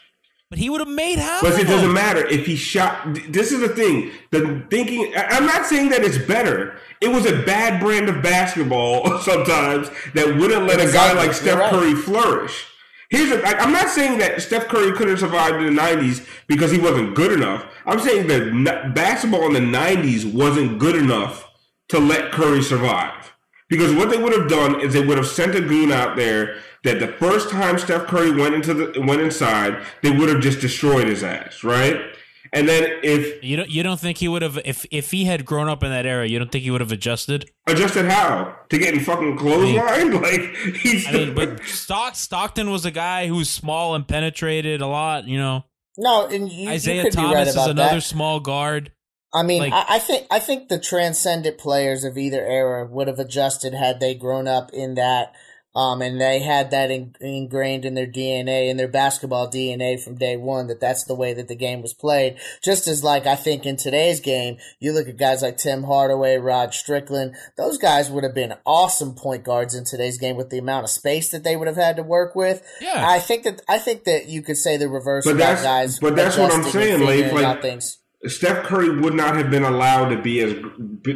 But he would have made half. But it doesn't them. matter if he shot. This is the thing. The thinking. I- I'm not saying that it's better. It was a bad brand of basketball sometimes that wouldn't let a guy like Steph right. Curry flourish. Here's a, I- I'm not saying that Steph Curry couldn't survive in the 90s because he wasn't good enough. I'm saying that n- basketball in the 90s wasn't good enough to let Curry survive. Because what they would have done is they would have sent a goon out there that the first time Steph Curry went into the went inside, they would have just destroyed his ass, right? And then if You don't you don't think he would have if if he had grown up in that era? You don't think he would have adjusted? adjusted how to getting fucking clotheslined, like he's I mean, but Stock, Stockton was a guy who's small and penetrated a lot. You know, no, and you, you Isaiah could be Thomas right is another that. small guard. I mean, Like- I, I think I think the transcendent players of either era would have adjusted had they grown up in that, um, and they had that in, ingrained in their DNA, in their basketball DNA from day one. That that's the way that the game was played. Just as like I think in today's game, you look at guys like Tim Hardaway, Rod Strickland. Those guys would have been awesome point guards in today's game with the amount of space that they would have had to work with. Yeah. I think that I think that you could say the reverse But about that's- guys. but that's what I'm saying, Leif, like- things. Steph Curry would not have been allowed to be as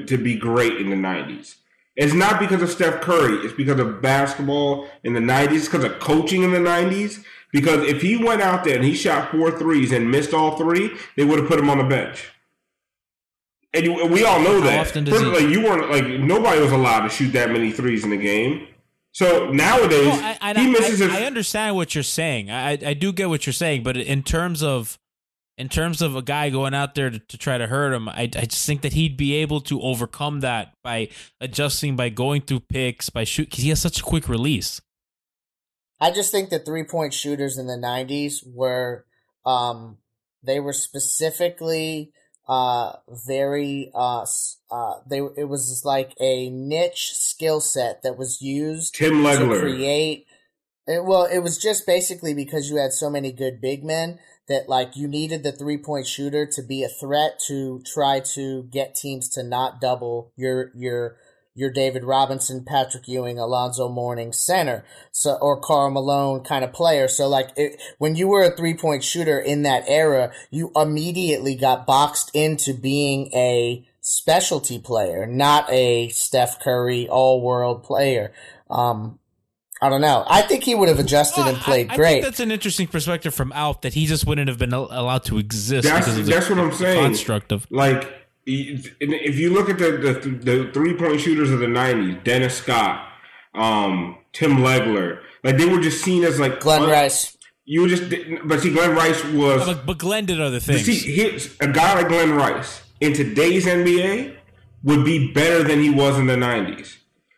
to be great in the '90s. It's not because of Steph Curry. It's because of basketball in the '90s. Because of coaching in the '90s. Because if he went out there and he shot four threes and missed all three, they would have put him on the bench. And you, we all know How that. often does he- Like you weren't like nobody was allowed to shoot that many threes in a game. So nowadays No, I, I, he misses I, his. I understand what you're saying. I I do get what you're saying, but in terms of in terms of a guy going out there to, to try to hurt him, I, I just think that he'd be able to overcome that by adjusting, by going through picks, by shoot because he has such a quick release. I just think that three point shooters in the '90s were, um, they were specifically uh very uh uh they it was like a niche skill set that was used Tim to create. It, well, it was just basically because you had so many good big men that like you needed the three point shooter to be a threat to try to get teams to not double your your your David Robinson, Patrick Ewing, Alonzo Mourning center, so or Karl Malone kind of player. So like it, when you were a three point shooter in that era, you immediately got boxed into being a specialty player, not a Steph Curry all world player. Um, I don't know. I think he would have adjusted and played I, I great. think that's an interesting perspective from Alf that he just wouldn't have been allowed to exist. That's because of the that's what I'm saying. Constructive. Like, if you look at the the, the three point shooters of the '90s, Dennis Scott, um, Tim Legler, like they were just seen as like Glenn un- Rice. You were just, but see, Glenn Rice was but, but Glenn did other things. see his, a guy like Glenn Rice in today's NBA would be better than he was in the '90s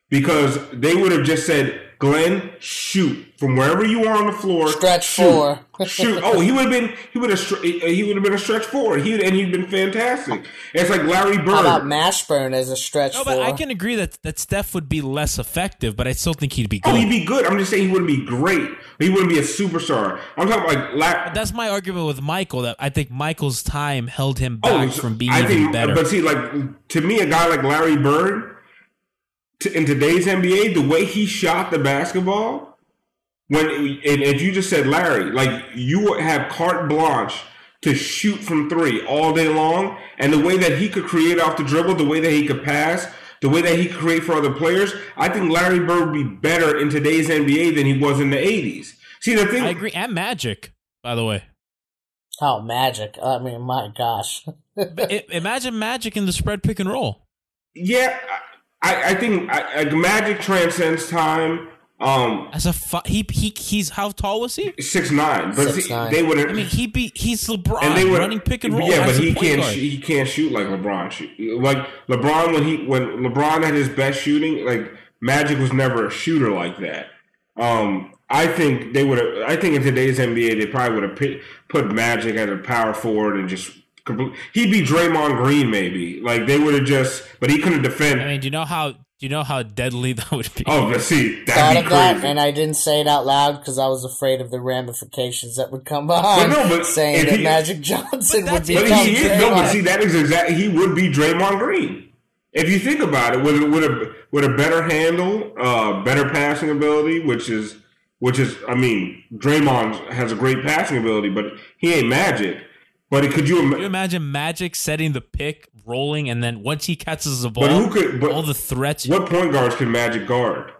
because they would have just said, "Glenn, shoot from wherever you are on the floor, Stretch shoot, four." shoot." Oh, he would have been he would have he would have been a stretch forward. He and he'd been fantastic. It's like Larry Bird. How about Mashburn as a stretch no, four? but I can agree that that Steph would be less effective, but I still think he'd be Oh, good. he'd be good. I'm just saying he wouldn't be great. He wouldn't be a superstar. I'm talking like La- That's my argument with Michael. That I think Michael's time held him Oh, back so from being I even think, better. But see, like to me, a guy like Larry Bird t- in today's NBA, the way he shot the basketball, when and if you just said Larry, like you would have carte blanche to shoot from three all day long, and the way that he could create off the dribble, the way that he could pass. The way that he could create for other players, I think Larry Bird would be better in today's NBA than he was in the '80s. See the thing, I agree, and Magic, by the way. Oh, magic. I mean, my gosh. Imagine Magic in the spread pick and roll. Yeah, I, I think I, I, Magic transcends time. Um, As a fu- he he he's how tall was he? six nine, but see, 6'9". they wouldn't. I mean, he be he's LeBron and they would running pick and roll. Yeah, but he can't. Sh- he can't shoot like LeBron. Shoot. Like LeBron when he when LeBron had his best shooting, like Magic was never a shooter like that. Um, I think they would have. I think in today's NBA, they probably would have put, put Magic as a power forward and just. Complete- He'd be Draymond Green, maybe. Like they would have just, but he couldn't defend. I mean, do you know how do you know how deadly that would be? oh, but see, Thought that'd of be that, crazy. and I didn't say it out loud because I was afraid of the ramifications that would come But behind no, but saying that he- Magic Johnson would that's- be. But he is no, but Draymond. see, that is exactly he would be Draymond Green. If you think about it, with with a with a better handle, uh, better passing ability, which is which is, I mean, Draymond has a great passing ability, but he ain't Magic. But could you? Can you imagine Magic setting the pick, rolling, and then once he catches the ball, but who could? But all the threats. what point guards can Magic guard?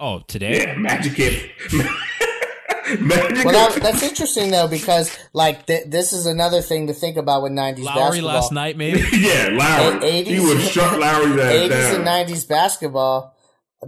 Oh, today? Yeah, Magic can't. Magic. Well, that, that's interesting though because like th- this is another thing to think about with '90s Lowry basketball. last night, maybe. yeah, Lowry. 80s he would shut Lowry's ass 80s down. and 90s basketball,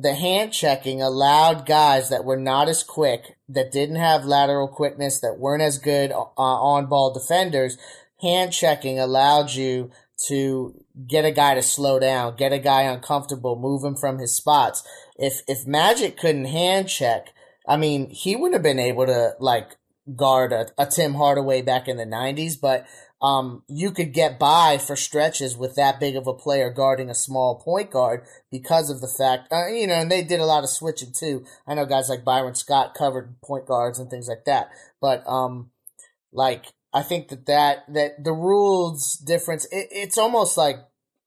the hand checking allowed guys that were not as quick, that didn't have lateral quickness, that weren't as good uh, on ball defenders. Hand checking allowed you to get a guy to slow down, get a guy uncomfortable, move him from his spots. If if Magic couldn't hand check, I mean, he would have been able to like guard a, a Tim Hardaway back in the 90s, but um, you could get by for stretches with that big of a player guarding a small point guard because of the fact, uh, you know, and they did a lot of switching too. I know guys like Byron Scott covered point guards and things like that, but um, like I think that that that the rules difference, it, it's almost like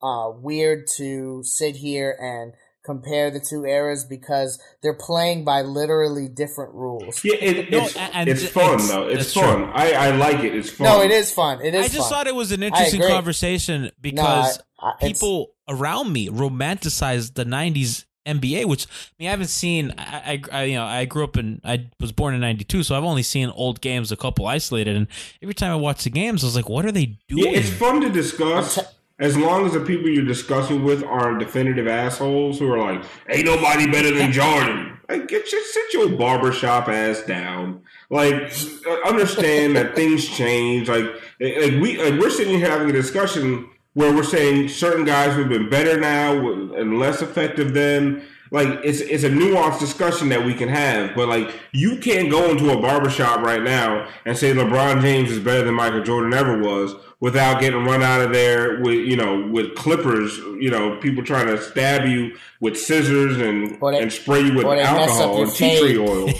uh weird to sit here and compare the two eras because they're playing by literally different rules. Yeah, it, No, it's, and it's it's- fun though. It's fun. true. I, I like it. It's fun. No, it is fun. It is. I just fun. thought it was an interesting conversation because I- I- people around me romanticize the '90s NBA, which I mean, I haven't seen. I, I, I you know, I grew up in. I was born in '92, so I've only seen old games, a couple isolated, and every time I watch the games, I was like, "What are they Yeah, doing?" it's fun to discuss I'm t- as long as the people you're discussing with aren't definitive assholes who are like, "Ain't nobody better than Jordan." Like, get your sit your barbershop ass down. Like, uh, understand that things change. Like, like we like we're sitting here having a discussion where we're saying certain guys have been better now and less effective then. Like it's it's a nuanced discussion that we can have, but like you can't go into a barbershop right now and say LeBron James is better than Michael Jordan ever was without getting run out of there with you know with clippers, you know people trying to stab you with scissors and Or they- and spray you with or they mess up alcohol your and tea tree oil.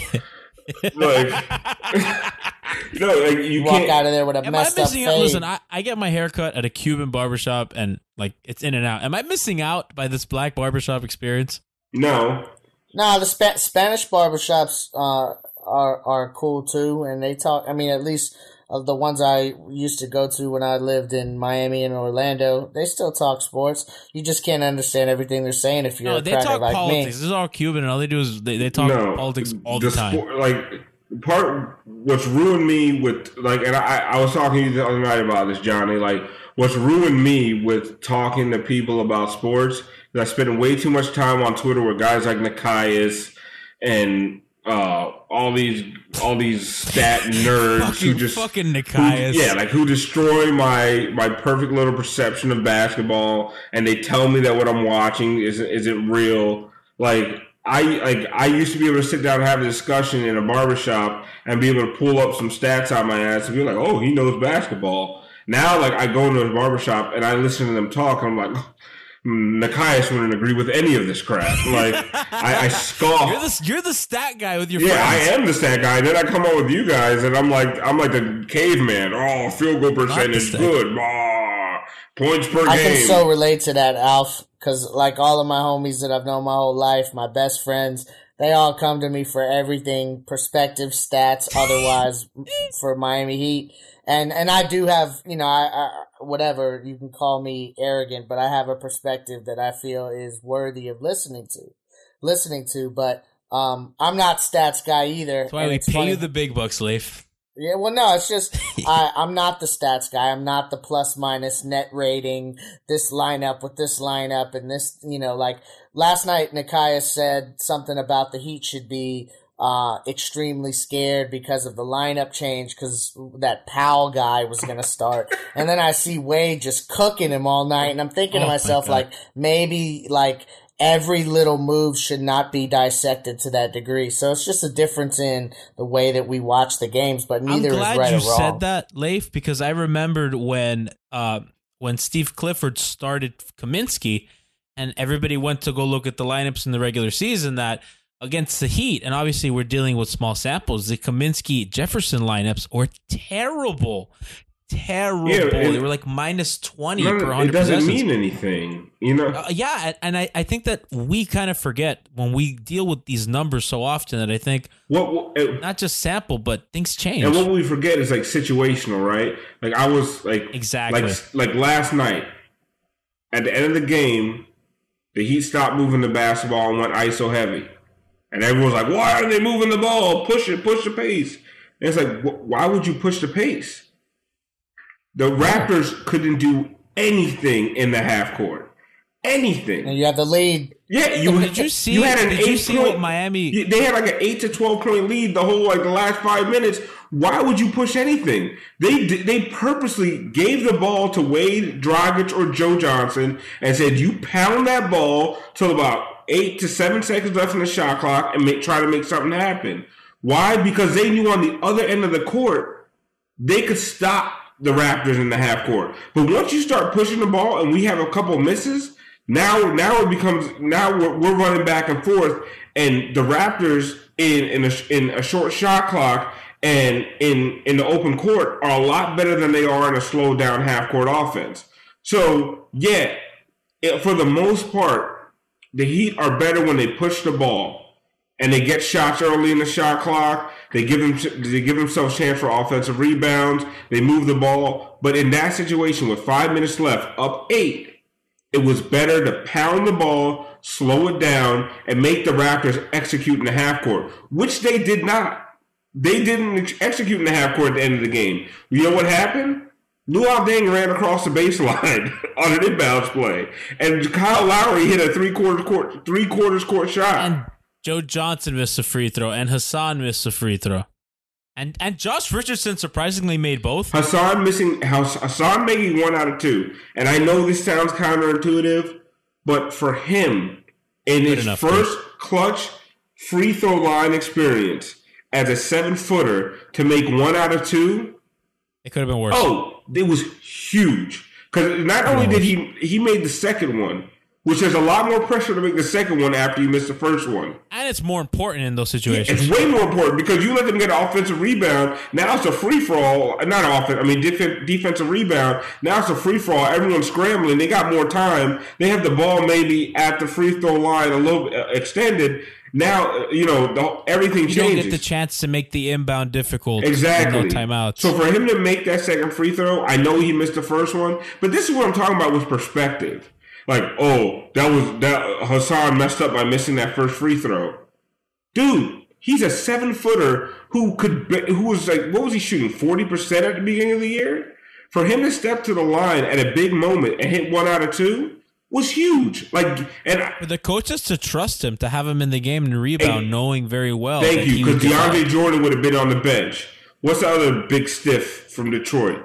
like, no, like you walk can't. out of there with a Am I messed up missing out? fade. Listen, I, I get my hair cut at a Cuban barbershop and like it's in and out. Am I missing out by this black barbershop experience? No, No, the Spa- Spanish barbershops uh, are are cool too, and they talk. I mean, at least uh, the ones I used to go to when I lived in Miami and Orlando, they still talk sports. You just can't understand everything they're saying if you're No, a they talk like politics. me. This is all Cuban, and all they do is they, they talk no politics all the, time. sport- like part what's ruined me with like, and I, I was talking to you the other night about this, Johnny. Like, what's ruined me with talking to people about sports is I spend way too much time on Twitter with guys like Nekias and uh, all these all these stat nerds who just fucking who- Nekias. yeah, like who destroy my my perfect little perception of basketball, and they tell me that what I'm watching isn't isn't real. Like I like I used to be able to sit down and have a discussion in a barbershop and be able to pull up some stats out my ass and be like, oh, he knows basketball. Now, like I go into a barbershop and I listen to them talk, and I'm like. "Hmm, Nekias wouldn't agree with any of this crap. Like I, I scoff. You're the you're the stat guy with your Yeah, I am the stat guy. Then I come on with you guys, and I'm like, I'm like the caveman. Oh, field goal percentage, stat. good. Ah, points per I game. I can so relate to that, Alf, because like all of my homies that I've known my whole life, my best friends, they all come to me for everything, perspective, stats, otherwise for Miami Heat. And and I do have, you know, I, I whatever you can call me arrogant, but I have a perspective that I feel is worthy of listening to, listening to. But um, I'm not stats guy either. That's why we pay funny- you the big bucks, Leif. Yeah, well, no, it's just I, I'm not the stats guy. I'm not the plus minus net rating. This lineup with this lineup and this, you know, like last night, Nekias said something about the Heat should be uh, extremely scared because of the lineup change because that Powell guy was going to start. and then I see Wade just cooking him all night, and I'm thinking Oh to myself, God. like maybe like every little move should not be dissected to that degree. So it's just a difference in the way that we watch the games, but I'm neither is right you or wrong. I said that, Leif, because I remembered when uh, when Steve Clifford started Kaminsky, and everybody went to go look at the lineups in the regular season that against the Heat, and obviously we're dealing with small samples. The Kaminsky Jefferson lineups were terrible, terrible. Yeah, they were like minus twenty None per of- it doesn't possessions. mean anything, you know. Uh, yeah, and I, I think that we kind of forget when we deal with these numbers so often that I think what, what it- not just sample, but things change. and what we forget is like situational, right? Like I was like Exactly. like like last night at the end of the game, the Heat stopped moving the basketball and went ISO heavy, and everyone's like, "Why are they moving the ball? Push it, push the pace." And it's like, wh- why would you push the pace? The Raptors couldn't do anything in the half court, anything. and you have the lead. Yeah, you Did you see? You had an did you eight see point, what Miami? They had like an eight to twelve point lead the whole like the last five minutes. Why would you push anything? They they purposely gave the ball to Wade, Dragic, or Joe Johnson and said, "You pound that ball till about eight to seven seconds left in the shot clock and make try to make something happen." Why? Because they knew on the other end of the court they could stop the Raptors in the half court. But once you start pushing the ball and we have a couple misses, now now it becomes now we're, we're running back and forth, and the Raptors in in a, in a short shot clock and in in the open court are a lot better than they are in a slow down half court offense. So yeah, for the most part, the Heat are better when they push the ball and they get shots early in the shot clock. They give them they give themselves chance for offensive rebounds. They move the ball, but in that situation with five minutes left, up eight, it was better to pound the ball, slow it down, and make the Raptors execute in the half court, which they did not. They didn't ex- execute in the half court at the end of the game. You know what happened? Luol Deng ran across the baseline on an inbounds play, and Kyle Lowry hit a three quarters court three quarters court shot. Joe Johnson missed a free throw, and Hassan missed a free throw, and and Josh Richardson surprisingly made both. Hassan missing Hassan making one out of two. And I know this sounds counterintuitive, but for him in his enough, first clutch free throw line experience as a seven footer to make one out of two, It could have been worse. oh, it was huge. Because not only did he he made the second one, which has a lot more pressure to make the second one after you miss the first one. and it's more important in those situations. It's way more important because you let them get an offensive rebound. Now it's a free for all. Not offense. I mean def- defensive rebound. Now it's a free for all. Everyone's scrambling. They got more time. They have the ball maybe at the free throw line a little bit uh, extended. Now uh, you know the, everything you don't get the chance to make the inbound difficult. Exactly. No timeouts. So for him to make that second free throw, I know he missed the first one, but this is what I'm talking about with perspective. Like, oh, that was that Hassan messed up by missing that first free throw. Dude, he's a seven footer who could be- who was like what was he shooting forty percent at the beginning of the year? For him to step to the line at a big moment and hit one out of two was huge. Like, and I, for the coaches to trust him to have him in the game and rebound, Hey, knowing very well. Thank you, because DeAndre. Jordan would have been on the bench. What's the other big stiff from Detroit?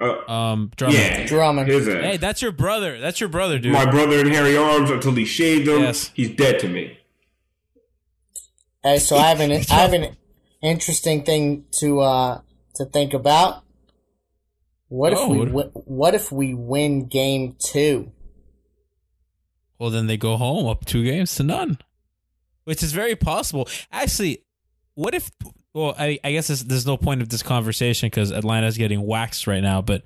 Uh, Um, Drummond. yeah, Drummond. His ass. Hey, that's your brother. That's your brother, dude. My brother in hairy arms until he shaved him. Yes. He's dead to me. Hey, so I have an I have an interesting thing to uh to think about. What if Oh, we what- what if we win game two? Well, then they go home up two games to none, which is very possible. Actually, what if? Well, I, I guess there's, there's no point of this conversation because Atlanta's getting waxed right now. But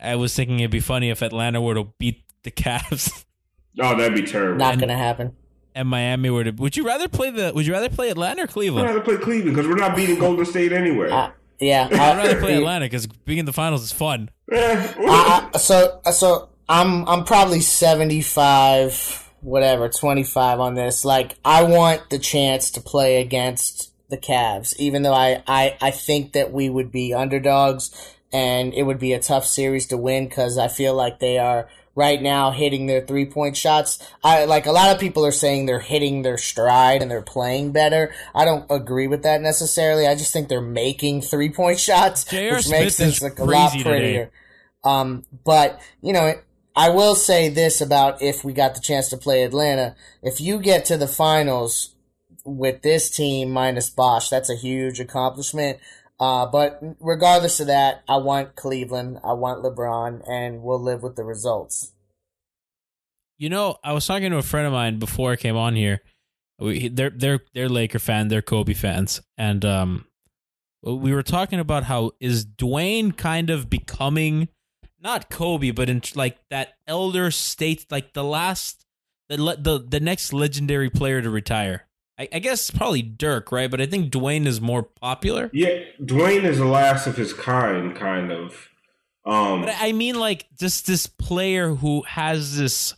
I was thinking it'd be funny if Atlanta were to beat the Cavs Oh, that'd be terrible. Not gonna happen. and Miami were to. Would you rather play the? Would you rather play Atlanta or Cleveland? I'd rather play Cleveland because we're not beating Golden State anyway. Uh, yeah, I'd rather play uh, Atlanta because being in the finals is fun. I, I, so so I'm I'm probably 75 whatever 25 on this like I want the chance to play against the Cavs, even though I, I, I think that we would be underdogs and it would be a tough series to win because I feel like they are right now hitting their three point shots. I like a lot of people are saying they're hitting their stride and they're playing better. I don't agree with that necessarily. I just think they're making three point shots, J.R. which Smith makes is this like a lot prettier. today. Um, but you know, I will say this about if we got the chance to play Atlanta, if you get to the finals with this team minus Bosh, that's a huge accomplishment. Uh, but regardless of that, I want Cleveland, I want LeBron, and we'll live with the results. You know, I was talking to a friend of mine before I came on here. We, they're they're they're Laker fan, they're Kobe fans, and um, we were talking about how is Dwyane kind of becoming not Kobe, but in like that elder state, like the last, the the the next legendary player to retire. I, I guess probably Dirk, right? But I think Dwyane is more popular. Yeah, Dwyane is the last of his kind, kind of. Um, But I mean, like just this player who has this,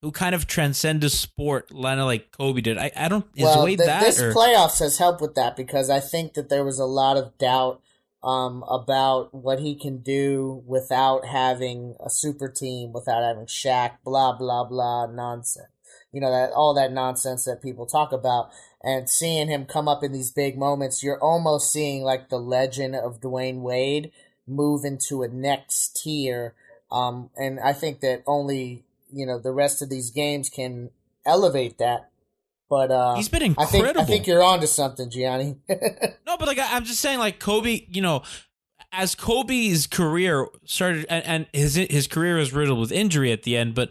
who kind of transcended sport, kind of like Kobe did. I, I don't is well, Wade th- that this or playoffs has helped with that because I think that there was a lot of doubt um, about what he can do without having a super team, without having Shaq, blah blah blah nonsense. You know that all that nonsense that people talk about, and seeing him come up in these big moments, you're almost seeing like the legend of Dwyane Wade move into a next tier. Um, and I think that only you know the rest of these games can elevate that. But uh, he's been I incredible. think I think you're onto something, Gianni. no, but like I, I'm just saying, like Kobe, you know, as Kobe's career started, and, and his his career was riddled with injury at the end, but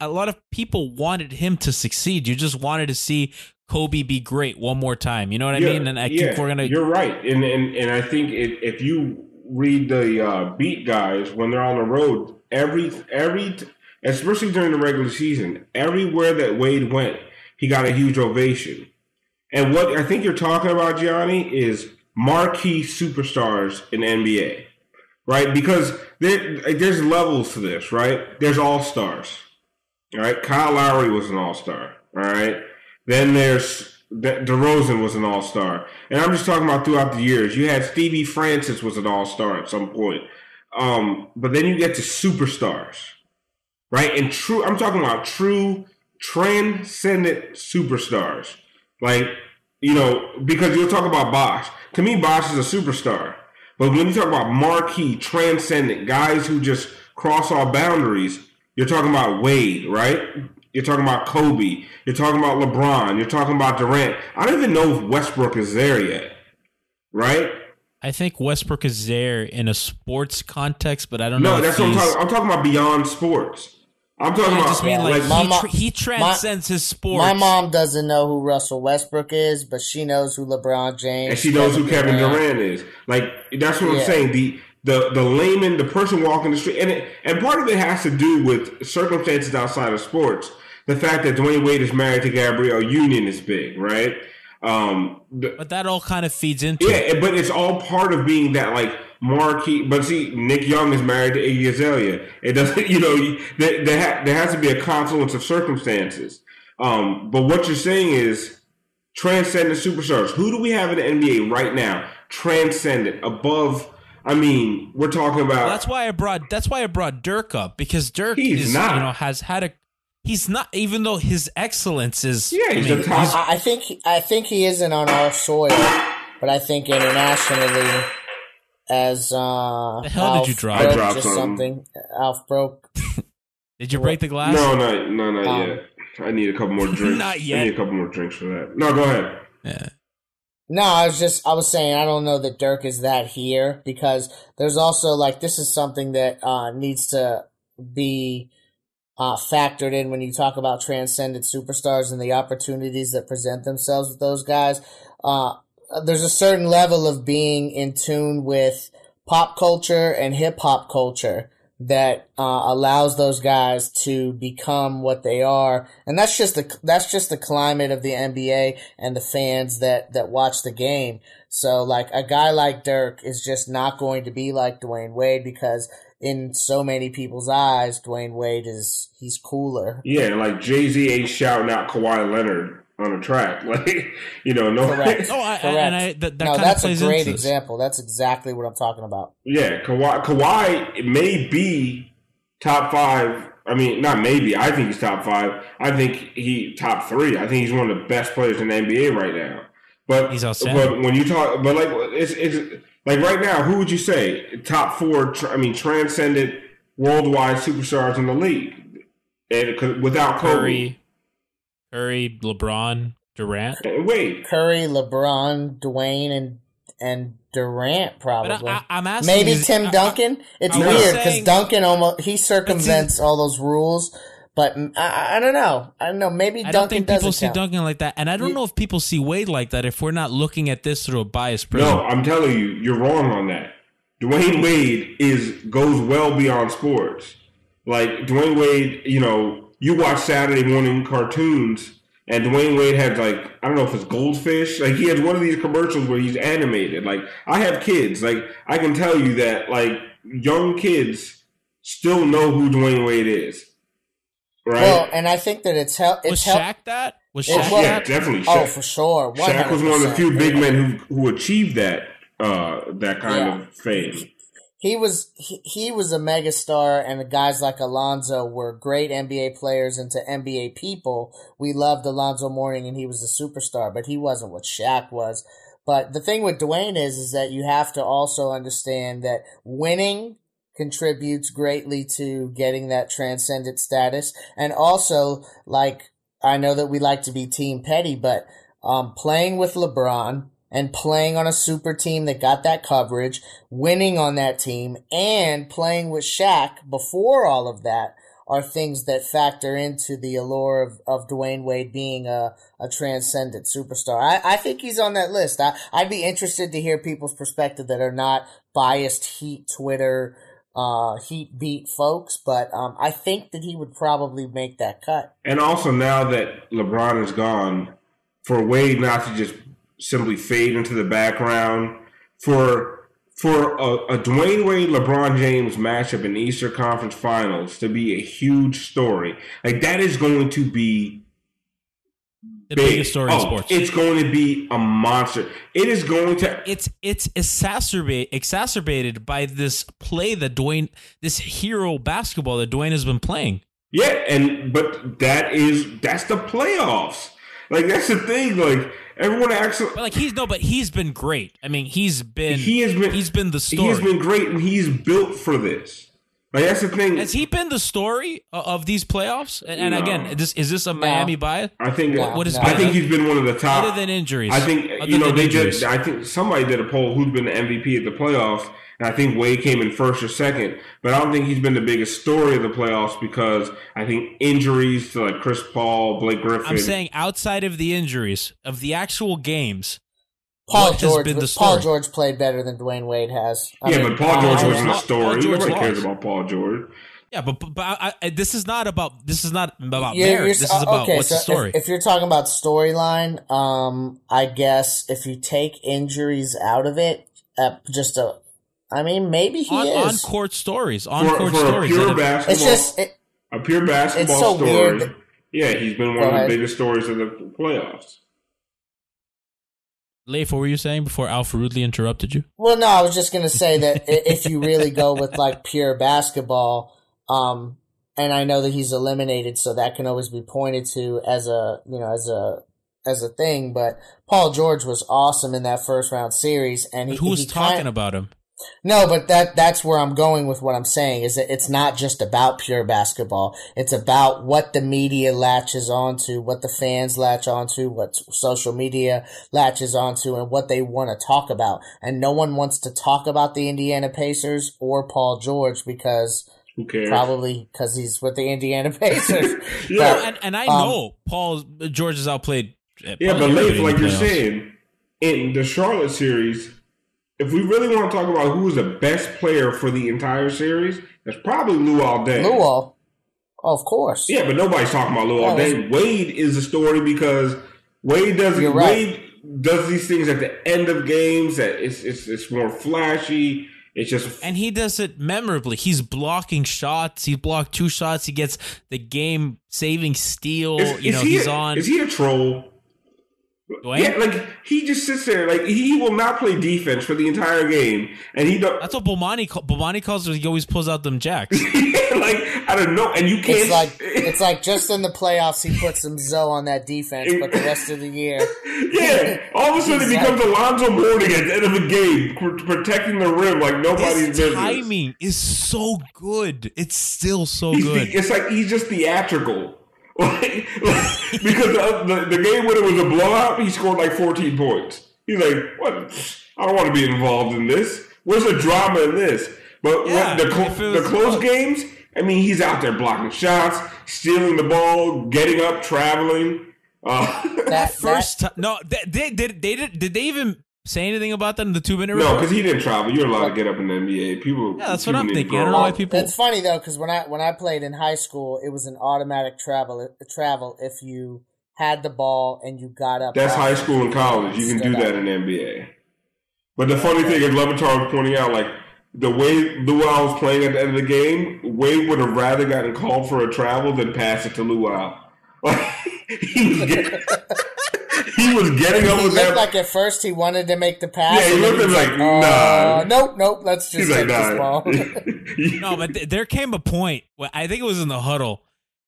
a- lot of people wanted him to succeed. You just wanted to see Kobe be great one more time. You know what I Yeah, mean? And I yeah, think we're gonna. You're right, and and and I think it, if you read the uh, beat guys when they're on the road, every every especially during the regular season, everywhere that Wade went, he got a huge ovation. And what I think you're talking about, Gianni, is marquee superstars in NBA, right? Because there, there's levels to this, right? There's all stars, all right? Kyle Lowry was an all star, all right? Then there's De- DeRozan was an all star, and I'm just talking about throughout the years. You had Stevie Francis was an all star at some point, um, but then you get to superstars, right? And true, I'm talking about true transcendent superstars, like you know, because you'll talk about Bosh. To me, Bosh is a superstar, but when you talk about marquee, transcendent guys who just cross all boundaries, you're talking about Wade, right? You're talking about Kobe. You're talking about LeBron. You're talking about Durant. I don't even know if Westbrook is there yet, right? I think Westbrook is there in a sports context, but I don't No, know. No, that's what I'm talking. I'm talking about beyond sports. I'm talking I about just mean Yeah, like, like my he, mo- tr- he transcends his sports. My mom doesn't know who Russell Westbrook is, but she knows who LeBron James. and she knows who Kevin Durant is. Like that's what Yeah. I'm saying. The the the layman, the person walking the street, and it, and part of it has to do with circumstances outside of sports. The fact that Dwyane Wade is married to Gabrielle Union is big, right? Um, the, but that all kind of feeds into yeah, it. but it's all part of being that like marquee. But see, Nick Young is married to Iggy Azalea. It doesn't, you know, there there, ha- there has to be a confluence of circumstances. Um, but what you're saying is transcendent superstars. Who do we have in the NBA right now? Transcendent, above. I mean, we're talking about. Well, that's why I brought that's why I brought Dirk up because Dirk He's is not. you know has had a he's not even though his excellence is Yeah, I he's mean, a top- I, I think I think he isn't on our soil, but I think internationally, as uh, The hell did you drop? broke I dropped just something. something. Alf broke. Did you break the glass? no, no, no, not Um, yet. I need a couple more drinks. Not I yet. need a couple more drinks for that. No, go ahead. Yeah. No, I was just I was saying I don't know that Dirk is that here because there's also like this is something that uh, needs to be uh, factored in when you talk about transcendent superstars and the opportunities that present themselves with those guys. Uh, there's a certain level of being in tune with pop culture and hip hop culture that uh, allows those guys to become what they are, and that's just the that's just the climate of the NBA and the fans that that watch the game. So, like a guy like Dirk is just not going to be like Dwyane Wade because in so many people's eyes, Dwyane Wade is he's cooler. Yeah, like Jay Z ain't shouting out Kawhi Leonard on a track. Like you know, no. Correct. Oh, I, I- Correct. and I, that, that no, kind of that's a great into this. example. That's exactly what I'm talking about. Yeah, Kawhi, Kawhi may be top five. I mean, not maybe. I think he's top five. I think he top three. I think he's one of the best players in the NBA right now. But He's outstanding. But when you talk, but like it's it's like right now, who would you say top four? Tr- I mean, transcendent worldwide superstars in the league, and without Kobe. Curry, Curry, LeBron, Durant. Wait, Curry, LeBron, Dwyane, and and Durant But probably. I, I, am asking, Maybe is- Tim I- I- Duncan. It's I was weird because Duncan almost he circumvents all those rules. But I, I don't know. I don't know. Maybe I don't Duncan think people doesn't see count. Duncan like that, and I don't You- know if people see Wade like that. If we're not looking at this through a biased prism, No, I'm telling you, you're wrong on that. Dwyane Wade is goes well beyond sports. Like Dwyane Wade, you know, you watch Saturday morning cartoons, and Dwyane Wade has like I don't know if it's goldfish. Like he has one of these commercials where he's animated. Like I have kids. Like I can tell you that like young kids still know who Dwyane Wade is. Right? Well, and I think that it's help. was It's help. Shaq that? Was It Shaq was- yeah, that? definitely. Oh, for sure. Shaq was one of the few big men who who achieved that uh that kind Yeah. of fame. He was he, he was a megastar and the guys like Alonzo were great NBA players and to NBA people we loved Alonzo Mourning and he was a superstar but he wasn't what Shaq was. But the thing with Dwyane is is that you have to also understand that winning contributes greatly to getting that transcendent status. And also like I know that we like to be team petty but um playing with LeBron and playing on a super team that got that coverage, winning on that team, and playing with Shaq before all of that are things that factor into the allure of, of Dwyane Wade being a, a transcendent superstar. I, I think he's on that list. I, I'd be interested to hear people's perspective that are not biased Heat Twitter, uh, Heat beat folks, but um, I think that he would probably make that cut. And also now that LeBron is gone, for Wade not to just simply fade into the background, for for a, a Dwyane Wade LeBron James matchup in the Eastern Conference Finals to be a huge story, like that is going to be The big. biggest story in Oh, sports. It's going to be a monster. It is going to. it's it's exacerbate exacerbated by this play that Dwyane, this hero basketball that Dwyane has been playing. Yeah, and but that is that's the playoffs. Like that's the thing. Like everyone actually. But like he's no, but he's been great. I mean, he's been He has been. he's been the story. He's been great, and he's built for this. Like that's the thing. Has he been the story of these playoffs? And, and No. again, this is this a Miami bias? I think. No, What is no. I think he's been one of the top. Other than injuries, I think you know they injuries. did. I think somebody did a poll who's been the MVP of the playoffs, and I think Wade came in first or second. But I don't think he's been the biggest story of the playoffs because I think injuries to like Chris Paul, Blake Griffin. I'm saying outside of the injuries of the actual games, Paul what has George, been the Paul? George played better than Dwyane Wade has. I yeah, mean, but Paul George wasn't a story. Paul George Nobody cares about Paul George. yeah, but but, but I, I, this is not about this is not about You're- This is about okay, what's so the story. If, if you're talking about storyline, um, I guess if you take injuries out of it, uh, just a, I mean, maybe he on, on is. court stories, on For, court for a stories. pure basketball, it's just, it, a pure basketball so story. weird that- yeah, he's been one of the biggest stories of the playoffs. Leif, what were you saying before Alpha rudely interrupted you? well, no, I was just gonna say that if you really go with like pure basketball, um, and I know that he's eliminated, so that can always be pointed to as a, you know, as a, as a thing. But Paul George was awesome in that first round series, and he But who was he talking kind- about him? No, but that that's where I'm going with what I'm saying is that it's not just about pure basketball. It's about what the media latches onto, what the fans latch onto, what social media latches onto, and what they want to talk about. And no one wants to talk about the Indiana Pacers or Paul George because Who cares? probably because he's with the Indiana Pacers. Yeah. But- And, and I Um, know Paul George is outplayed. uh, Yeah, but probably Leif, everybody in like you're playoffs. saying, in the Charlotte series, if we really want to talk about who's the best player for the entire series, it's probably Luol Deng. Luol, of course. Yeah, but nobody's talking about Luol Oh, Deng. Wade is the story because Wade does You're right. Wade does these things at the end of games that it's it's it's more flashy. It's just And he does it memorably. He's blocking shots. He blocked two shots. He gets the game saving steal. is, you is know, he he's a, on. Is he a troll? Dwyane? Yeah, like he just sits there, like he will not play defense for the entire game, and he don't That's what Bomani call, Bomani calls it. He always pulls out them jacks. like I don't know, and you can't. It's like it's like just in the playoffs he puts some Zoe on that defense, but the rest of the year, yeah, all of a sudden it He's becomes Alonzo Mourning at the end of the game, pr- protecting the rim like nobody's This business. timing is so good. It's still so He's good. the, it's like he's just theatrical. Like, like, because the, the, the game when it was a blowout, he scored like 14 points. He's like, what? I don't want to be involved in this. Where's the drama in this? But Yeah, when the, cl- if it was the close close. games, I mean, he's out there blocking shots, stealing the ball, getting up, traveling. Uh, that First time, no, they, they did. They did. Did they even say anything about that in the two minute? no, because he didn't travel. You're allowed to get up in the NBA. People. Yeah, that's what I'm thinking. I don't know why people- That's funny though, because when I when I played in high school, it was an automatic travel travel if you had the ball and you got up. That's high school and college. You can do that up. in the NBA. But the funny thing is, Le Batard was pointing out, like, the way Luol was playing at the end of the game, Wade would have rather gotten called for a travel than pass it to Luol. Like, he was getting, he was getting up He with looked that. like at first he wanted to make the pass. Yeah, he looked at was him like, uh, nah. nope, nope. Let's just He's like, take this ball. No, but th- there came a point. Where I think it was in the huddle.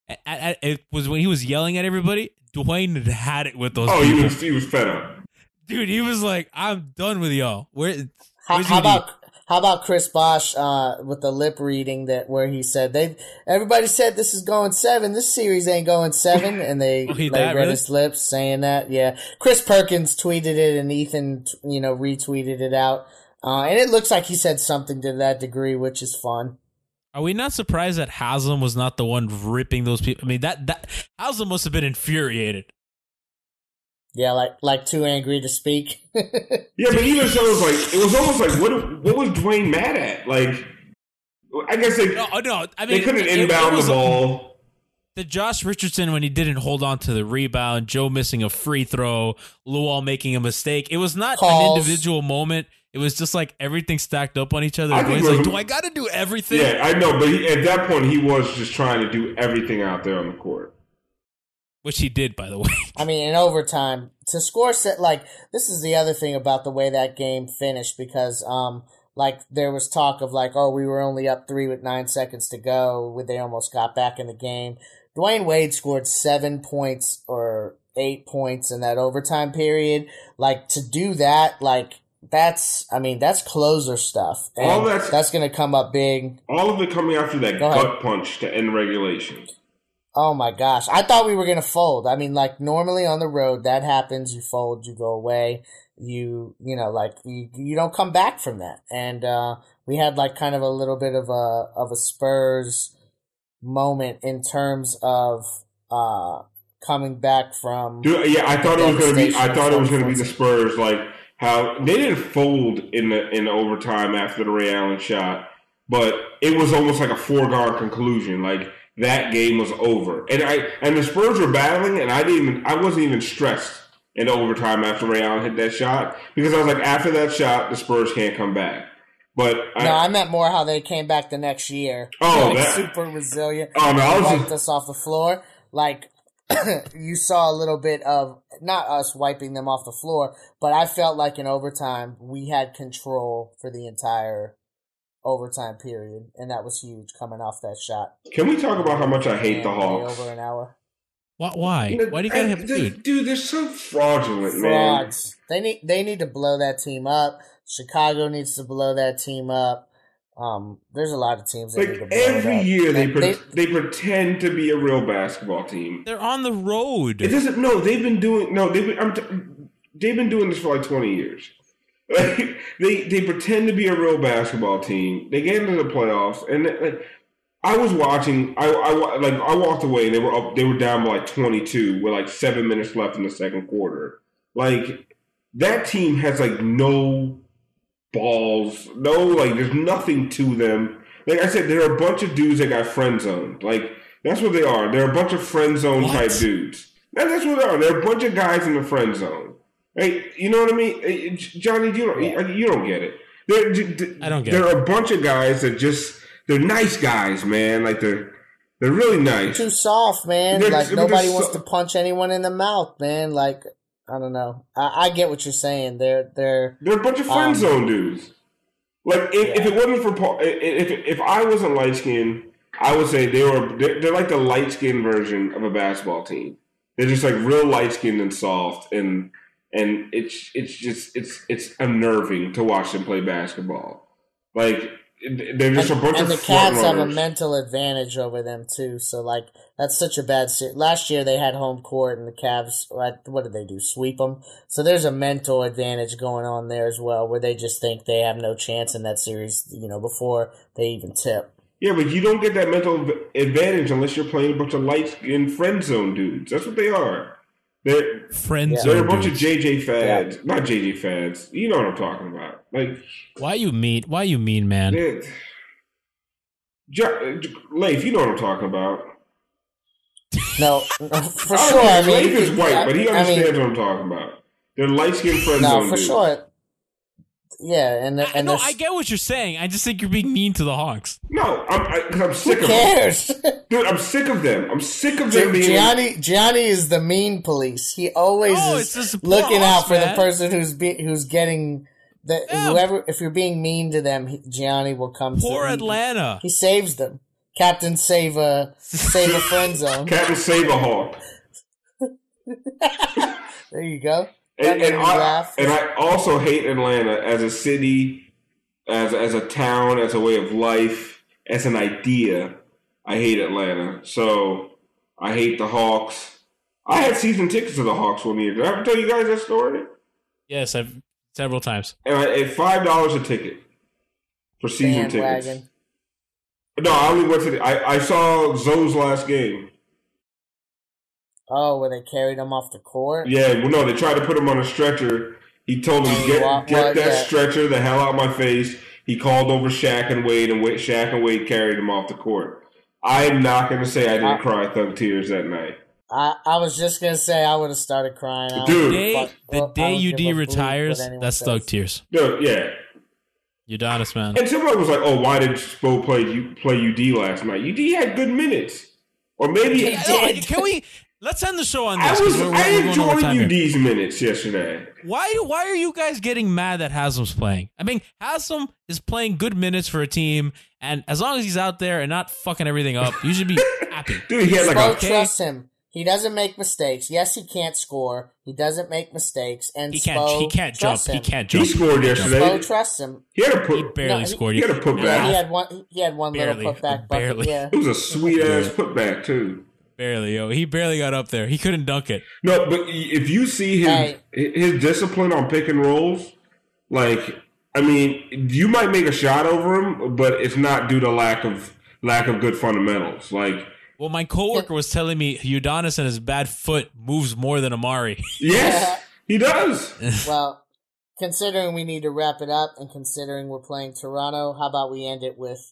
At, at, it was when he was yelling at everybody. Dwyane had had it with those oh, he was, he was fed up. Dude, he was like, "I'm done with y'all." Where? How, how about how about Chris Bosh uh, with the lip reading that where he said they everybody said this is going seven, this series ain't going seven, and they Oh, he- like, that, read really? his lips saying that. Yeah, Chris Perkins tweeted it and Ethan you know retweeted it out, uh, and it looks like he said something to that degree, which is fun. Are we not surprised that Haslem was not the one ripping those people? I mean, that that Haslem must have been infuriated. Yeah, like like too angry to speak. Yeah, but even so, it was like, it was almost like, what, what was Dwyane mad at? Like, I guess they, No, oh, no. I mean, they couldn't it- it inbound was- the ball. The Josh Richardson when he didn't hold on to the rebound, Joe missing a free throw, Luol making a mistake. It was not Calls. an individual moment. It was just like everything stacked up on each other. I think Dwyane's it like, "Do I got to do everything?" Yeah, I know, but he, at that point, he was just trying to do everything out there on the court. Which he did, by the way. I mean, in overtime to score set like this is the other thing about the way that game finished because um like there was talk of like oh we were only up three with nine seconds to go when they almost got back in the game. Dwyane Wade scored seven points or eight points in that overtime period. Like to do that, like that's I mean that's closer stuff. And All that's- that's gonna come up big. All of it coming after that Go gut ahead. punch to end regulation. Oh my gosh. I thought we were going to fold. I mean, like normally on the road, that happens. You fold, you go away. You, you know, like you, you don't come back from that. And, uh, we had like kind of a little bit of a, of a Spurs moment in terms of, uh, coming back from. Dude, yeah, I thought it was going to be. I thought it was going to be the Spurs. Like how they didn't fold in the in the overtime after the Ray Allen shot, but it was almost like a foregone conclusion. Like that game was over, and I and the Spurs were battling, and I didn't. Even, I wasn't even stressed in overtime after Ray Allen hit that shot because I was like, after that shot, the Spurs can't come back. But No, I, I meant more how they came back the next year. Oh, like, that- super resilient. Oh, no, I was wiped just- us off the floor. Like you saw a little bit of not us wiping them off the floor, but I felt like in overtime we had control for the entire overtime period, and that was huge coming off that shot. can we talk about how much I hate the And way Hawks? Over an hour. Why? Why, You know, why do you gotta I- have they- dude? dude? They're so fraudulent, man. Frauds. They need they need to blow that team up. Chicago needs to blow that team up. Um, there's a lot of teams that need to Like blow it every up. year, they, pre- they- they pretend to be a real basketball team. They're on the road. It doesn't. No, they've been doing. No, they've been. I'm t- they've been doing this for like 20 years. Like, they they pretend to be a real basketball team. They get into the playoffs, and like, I was watching. I, I like I walked away, and they were up. They were down by like 22 with like seven minutes left in the second quarter. Like that team has like no balls, no like. There's nothing to them. Like I said, they're a bunch of dudes that got friend zoned. Like that's what they are. They're a bunch of friend zone What? type dudes. That- that's what they are. They're a bunch of guys in the friend zone. Hey, you know what I mean, Hey, Johnny? You don't. You don't get it. They're, I don't get They're a bunch of guys that just they're nice guys, man. Like they're they're really nice. too soft, man. They're- like they're nobody so- wants to punch anyone in the mouth, man. Like I don't know. I, I get what you're saying. They're they're They're a bunch of friend Um, zone dudes. Like if, if it wasn't for Paul, if if I wasn't light skinned, I would say they were they're, they're like the light skinned version of a basketball team. They're just like real light skinned and soft, and and it's it's just it's it's unnerving to watch them play basketball. Like they're just and, a bunch and of the Cavs have a mental advantage over them too. So like that's such a bad series. Last year they had home court and the Cavs. What what did they do? Sweep them. So there's a mental advantage going on there as well, where they just think they have no chance in that series. You know, before they even tip. Yeah, but you don't get that mental advantage unless you're playing a bunch of light skinned friend zone dudes. That's what they are. They're Friends. Yeah. they're a bunch dudes. of JJ fads, not JJ fads. You know what I'm talking about. Like Why you mean? Why you mean, man? they're- Jo- Leif, you know what I'm talking about. No, for sure. I mean, mean, Leif is white, but he I mean, understands what I'm talking about. They're light skinned friends. no, for dudes. sure. Yeah, and I, and no, there's- I get what you're saying. I just think you're being mean to the Hawks. No, I'm I, cause I'm sick who of them. cares? Dude, I'm sick of them. I'm sick of them being. Gianni Gianni is the mean police. He always No, is it's just looking out Hawks, for the person who's be, who's getting the Yeah. whoever. If you're being mean to them, he, Gianni will come. Poor to, he- Atlanta. He, saves them. Captain save a save a friend zone. Captain Saberhawk. There you go. And, That and, I, and I also hate Atlanta as a city, as as a town, as a way of life, as an idea. I hate Atlanta. So I hate the Hawks. I had season tickets to the Hawks one year. Did I ever tell you guys that story? Yes, I've several times. And I at five dollars a ticket for season tickets. No, I only went to the. I, I saw Zoe's last game. Oh, where they carried him off the court. Yeah, well, no, they tried to put him on a stretcher. He told him, "Get What- get what, that yeah. stretcher the hell out of my face." He called over Shaq and Wade, and Wade, Shaq and Wade carried him off the court. I'm not going to say I didn't I- cry thug tears that night. I, I was just gonna say I would have started crying. Dude. give Day, fuck- the well, day don't give a UD retires, that's says. thug tears. Dude, yeah. Udonis, man. And somebody was like, "Oh, why did Spo play you play UD last night? UD had good minutes, or maybe He No, did. Can we? Let's end the show on I this. 'cause was we're- we're I enjoyed time here. UD's minutes yesterday. Why? Why are you guys getting mad that Haslem's playing? I mean, Haslem is playing good minutes for a team, and as long as he's out there and not fucking everything up, you should be happy. Dude, he had like a Okay. trusts him. He doesn't make mistakes. Yes, he can't score. He doesn't make mistakes, and He can't. Spo He can't jump. trusts He can't he jump. scored yesterday. Spo trusts him. He had a He barely No, scored. he had a putback. Yeah, he had one. He had one Barely. little putback bucket. Barely. Yeah, It was a sweet ass putback too. Barely, yo. He barely got up there. He couldn't dunk it. No, but if you see his Hey. his discipline on pick and rolls, like I mean, you might make a shot over him, but it's not due to lack of lack of good fundamentals. Like Well, my coworker was telling me Udonis and his bad foot moves more than Amar'e. yes, he does. Well, considering we need to wrap it up, and considering we're playing Toronto, how about we end it with